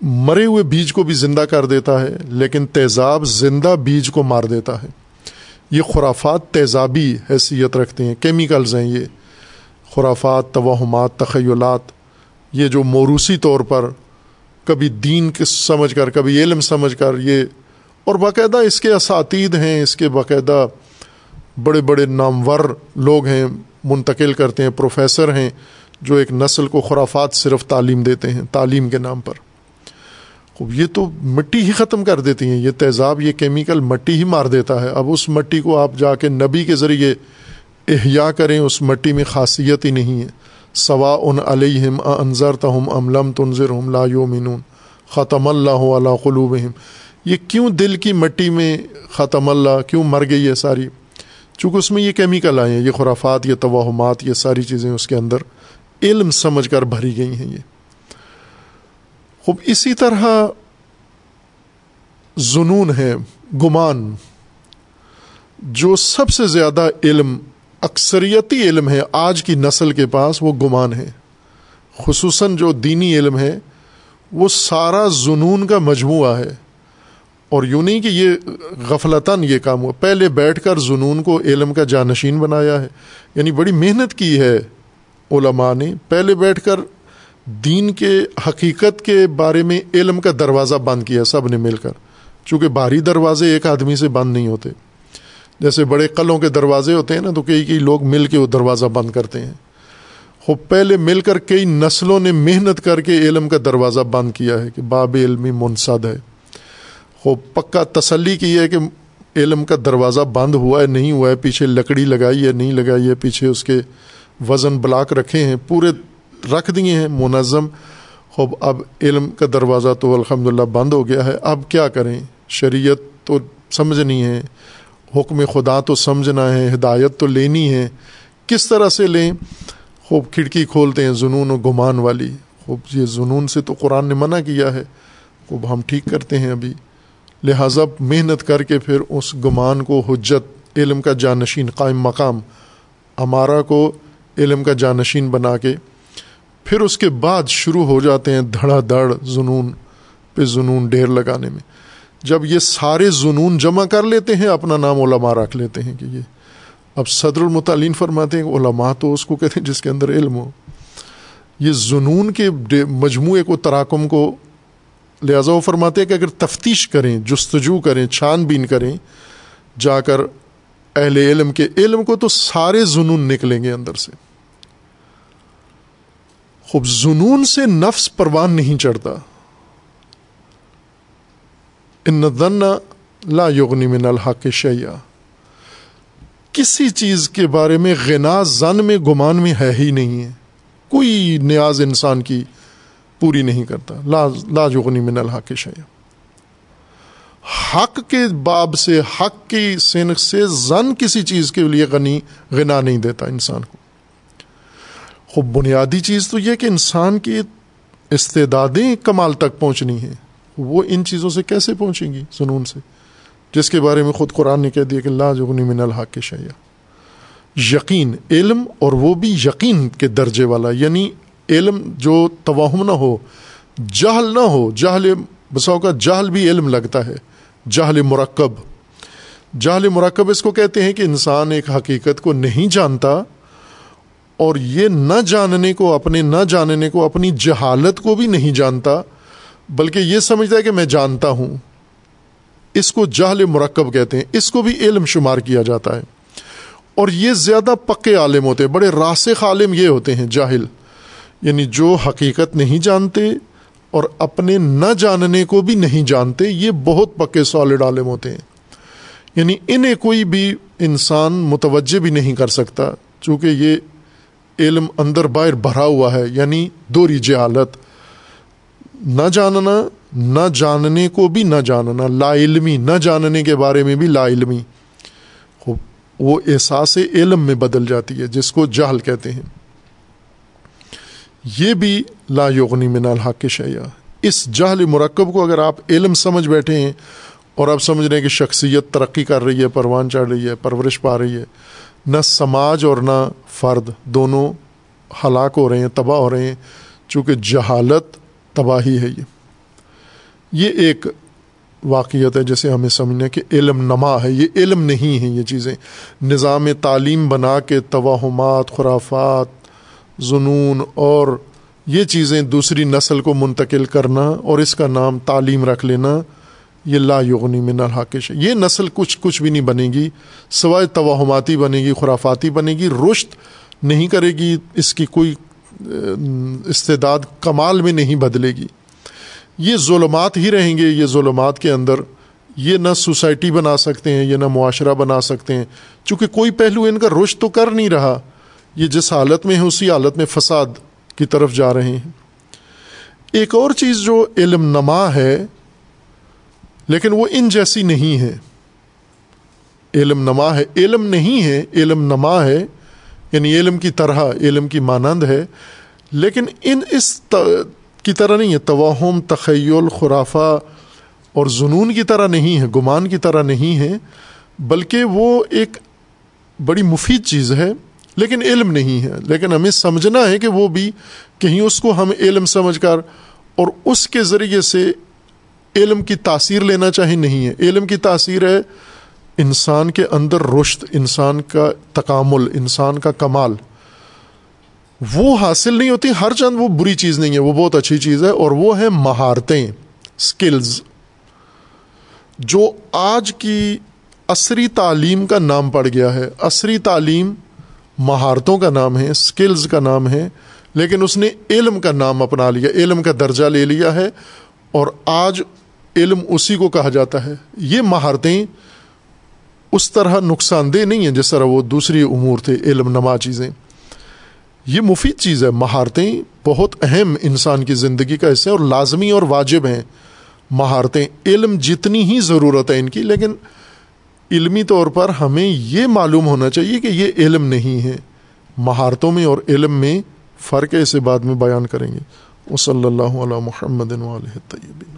Speaker 1: مرے ہوئے بیج کو بھی زندہ کر دیتا ہے، لیکن تیزاب زندہ بیج کو مار دیتا ہے۔ یہ خرافات تیزابی حیثیت رکھتے ہیں، کیمیکلز ہیں یہ۔ خرافات، توہمات، تخیلات، یہ جو موروثی طور پر کبھی دین کے سمجھ کر، کبھی علم سمجھ کر، یہ اور باقاعدہ اس کے اساتید ہیں، اس کے باقاعدہ بڑے بڑے نامور لوگ ہیں، منتقل کرتے ہیں، پروفیسر ہیں، جو ایک نسل کو خرافات صرف تعلیم دیتے ہیں، تعلیم کے نام پر۔ خوب، یہ تو مٹی ہی ختم کر دیتی ہیں، یہ تیزاب، یہ کیمیکل مٹی ہی مار دیتا ہے۔ اب اس مٹی کو آپ جا کے نبی کے ذریعے احیا کریں، اس مٹی میں خاصیت ہی نہیں ہے۔ سوا ان علیہم انضر تہم املم تنظر ہم لا یومنون ختم اللہ علیہ قلوبہم۔ یہ کیوں دل کی مٹی میں ختم اللہ، کیوں مر گئی ہے ساری؟ چونکہ اس میں یہ کیمیکل آئے ہیں، یہ خرافات، یہ توہمات، یہ ساری چیزیں اس کے اندر علم سمجھ کر بھری گئی ہیں یہ۔ خوب، اسی طرح جنون ہے، گمان۔ جو سب سے زیادہ علم اکثریتی علم ہے، آج کی نسل کے پاس وہ گمان ہے۔ خصوصاً جو دینی علم ہے، وہ سارا جنون کا مجموعہ ہے۔ اور یوں نہیں کہ یہ غفلتاً یہ کام ہوا۔ پہلے بیٹھ کر جنون کو علم کا جانشین بنایا ہے۔ یعنی بڑی محنت کی ہے علماء نے۔ پہلے بیٹھ کر دین کے، حقیقت کے بارے میں علم کا دروازہ بند کیا، سب نے مل کر۔ چونکہ بھاری دروازے ایک آدمی سے بند نہیں ہوتے۔ جیسے بڑے قلوں کے دروازے ہوتے ہیں نا، تو کئی کئی لوگ مل کے وہ دروازہ بند کرتے ہیں۔ وہ پہلے مل کر کئی نسلوں نے محنت کر کے علم کا دروازہ بند کیا ہے کہ باب علمی منصد ہے۔ وہ پکا تسلی کی ہے کہ علم کا دروازہ بند ہوا ہے، نہیں ہوا ہے، پیچھے لکڑی لگائی ہے، نہیں لگائی ہے، پیچھے اس کے وزن بلاک رکھے ہیں، پورے رکھ دیے ہیں، منظم۔ خوب اب علم کا دروازہ تو الحمد للہ بند ہو گیا ہے۔ اب کیا کریں؟ شریعت تو سمجھنی ہے۔ حکم خدا تو سمجھنا ہے، ہدایت تو لینی ہے۔ کس طرح سے لیں؟ خوب کھڑکی کھولتے ہیں جنون و گمان والی۔ خوب یہ جنون سے تو قرآن نے منع کیا ہے۔ خوب ہم ٹھیک کرتے ہیں ابھی۔ لہٰذا محنت کر کے پھر اس گمان کو حجت، علم کا جانشین، قائم مقام ہمارا کو علم کا جانشین بنا کے۔ پھر اس کے بعد شروع ہو جاتے ہیں دھڑا دھڑ جنون پہ جنون ڈھیر لگانے میں۔ جب یہ سارے جنون جمع کر لیتے ہیں، اپنا نام علماء رکھ لیتے ہیں کہ یہ اب صدر المطالین فرماتے ہیں، علماء تو اس کو کہتے ہیں جس کے اندر علم ہو۔ یہ جنون کے مجموعے کو، تراکم کو لہٰذا وہ فرماتے ہیں کہ اگر تفتیش کریں، جستجو کریں، چھان بین کریں، جا کر اہل علم کے علم کو تو سارے جنون نکلیں گے اندر سے۔ خوب جنون سے نفس پروان نہیں چڑھتا۔ ان لا یغنی من الحق شیا کسی چیز کے بارے میں غنا زن میں گمان میں ہے ہی نہیں ہے۔ کوئی نیاز انسان کی پوری نہیں کرتا۔ لا لا یغنی من الحق شیا حق کے باب سے، حق کی سینک سے زن کسی چیز کے لیے غنی، غنا نہیں دیتا انسان کو۔ خوب بنیادی چیز تو یہ کہ انسان کی استعدادیں کمال تک پہنچنی ہیں۔ وہ ان چیزوں سے کیسے پہنچیں گی جنون سے؟ جس کے بارے میں خود قرآن نے کہہ دیا کہ اللہ جگنی من الحق کے شیا یقین، علم اور وہ بھی یقین کے درجے والا یعنی علم جو توہم نہ ہو، جہل نہ ہو۔ جہل بساؤ کا جہل بھی علم لگتا ہے، جہل مرکب۔ جہل مرکب اس کو کہتے ہیں کہ انسان ایک حقیقت کو نہیں جانتا اور یہ نہ جاننے کو، اپنے نہ جاننے کو، اپنی جہالت کو بھی نہیں جانتا۔ بلکہ یہ سمجھتا ہے کہ میں جانتا ہوں۔ اس کو جہل مرکب کہتے ہیں۔ اس کو بھی علم شمار کیا جاتا ہے۔ اور یہ زیادہ پکے عالم ہوتے ہیں۔ بڑے راسخ عالم یہ ہوتے ہیں، جاہل۔ یعنی جو حقیقت نہیں جانتے اور اپنے نہ جاننے کو بھی نہیں جانتے، یہ بہت پکے سالڈ عالم ہوتے ہیں۔ یعنی انہیں کوئی بھی انسان متوجہ بھی نہیں کر سکتا، چونکہ یہ علم اندر باہر بھرا ہوا ہے یعنی دوری جہالت۔ نہ جاننا، نہ جاننے کو بھی نہ جاننا، لا علمی، نہ جاننے کے بارے میں بھی لا علمی۔ وہ احساس علم میں بدل جاتی ہے، جس کو جہل کہتے ہیں۔ یہ بھی لا یغنی من الحق شیا اس جہل مرکب کو اگر آپ علم سمجھ بیٹھے ہیں اور آپ سمجھ رہے ہیں کہ شخصیت ترقی کر رہی ہے، پروان چڑھ رہی ہے، پرورش پا رہی ہے، نہ سماج اور نہ فرد، دونوں ہلاک ہو رہے ہیں، تباہ ہو رہے ہیں، چونکہ جہالت تباہی ہے یہ۔ یہ ایک واقعیت ہے جیسے ہمیں سمجھنا کہ علم نما ہے، یہ علم نہیں ہے یہ چیزیں۔ نظام تعلیم بنا کے توہمات، خرافات جنون اور یہ چیزیں دوسری نسل کو منتقل کرنا اور اس کا نام تعلیم رکھ لینا، یہ لا یغنی من الحاکش یہ نسل کچھ کچھ بھی نہیں بنے گی، سوائے توہماتی بنے گی، خرافاتی بنے گی رشت نہیں کرے گی، اس کی کوئی استعداد کمال میں نہیں بدلے گی۔ یہ ظلمات ہی رہیں گے، یہ ظلمات کے اندر یہ نہ سوسائٹی بنا سکتے ہیں، یہ نہ معاشرہ بنا سکتے ہیں۔ چونکہ کوئی پہلو ان کا رشت تو کر نہیں رہا، یہ جس حالت میں ہے اسی حالت میں فساد کی طرف جا رہے ہیں۔ ایک اور چیز جو علم نما ہے، لیکن وہ ان جیسی نہیں ہے۔ علم نما ہے، علم نہیں ہے، علم نما ہے۔ یعنی علم کی طرح علم کی مانند ہے، لیکن ان اس کی طرح نہیں ہے۔ توہم، تخیل، خرافہ اور جنون کی طرح نہیں ہے، گمان کی طرح نہیں ہے، بلکہ وہ ایک بڑی مفید چیز ہے، لیکن علم نہیں ہے۔ لیکن ہمیں سمجھنا ہے کہ وہ بھی کہیں اس کو ہم علم سمجھ کر اور اس کے ذریعے سے علم کی تاثیر لینا چاہے نہیں ہے۔ علم کی تاثیر ہے انسان کے اندر رشت انسان کا تکامل، انسان کا کمال، وہ حاصل نہیں ہوتی، ہر چند وہ بری چیز نہیں ہے، وہ بہت اچھی چیز ہے، اور وہ ہے مہارتیں اسکلز جو آج کی عصری تعلیم کا نام پڑ گیا ہے۔ عصری تعلیم مہارتوں کا نام ہے اسکلز کا نام ہے، لیکن اس نے علم کا نام اپنا لیا، علم کا درجہ لے لیا ہے، اور آج علم اسی کو کہا جاتا ہے۔ یہ مہارتیں اس طرح نقصان دہ نہیں ہیں جس طرح وہ دوسری امور تھے، علم نما چیزیں۔ یہ مفید چیز ہے، مہارتیں بہت اہم انسان کی زندگی کا حصہ اور لازمی اور واجب ہیں۔ مہارتیں، علم جتنی ہی ضرورت ہے ان کی، لیکن علمی طور پر ہمیں یہ معلوم ہونا چاہیے کہ یہ علم نہیں ہے۔ مہارتوں میں اور علم میں فرق ہے، اسے بعد میں بیان کریں گے۔ وہ صلی اللہ علیہ محمد طیبین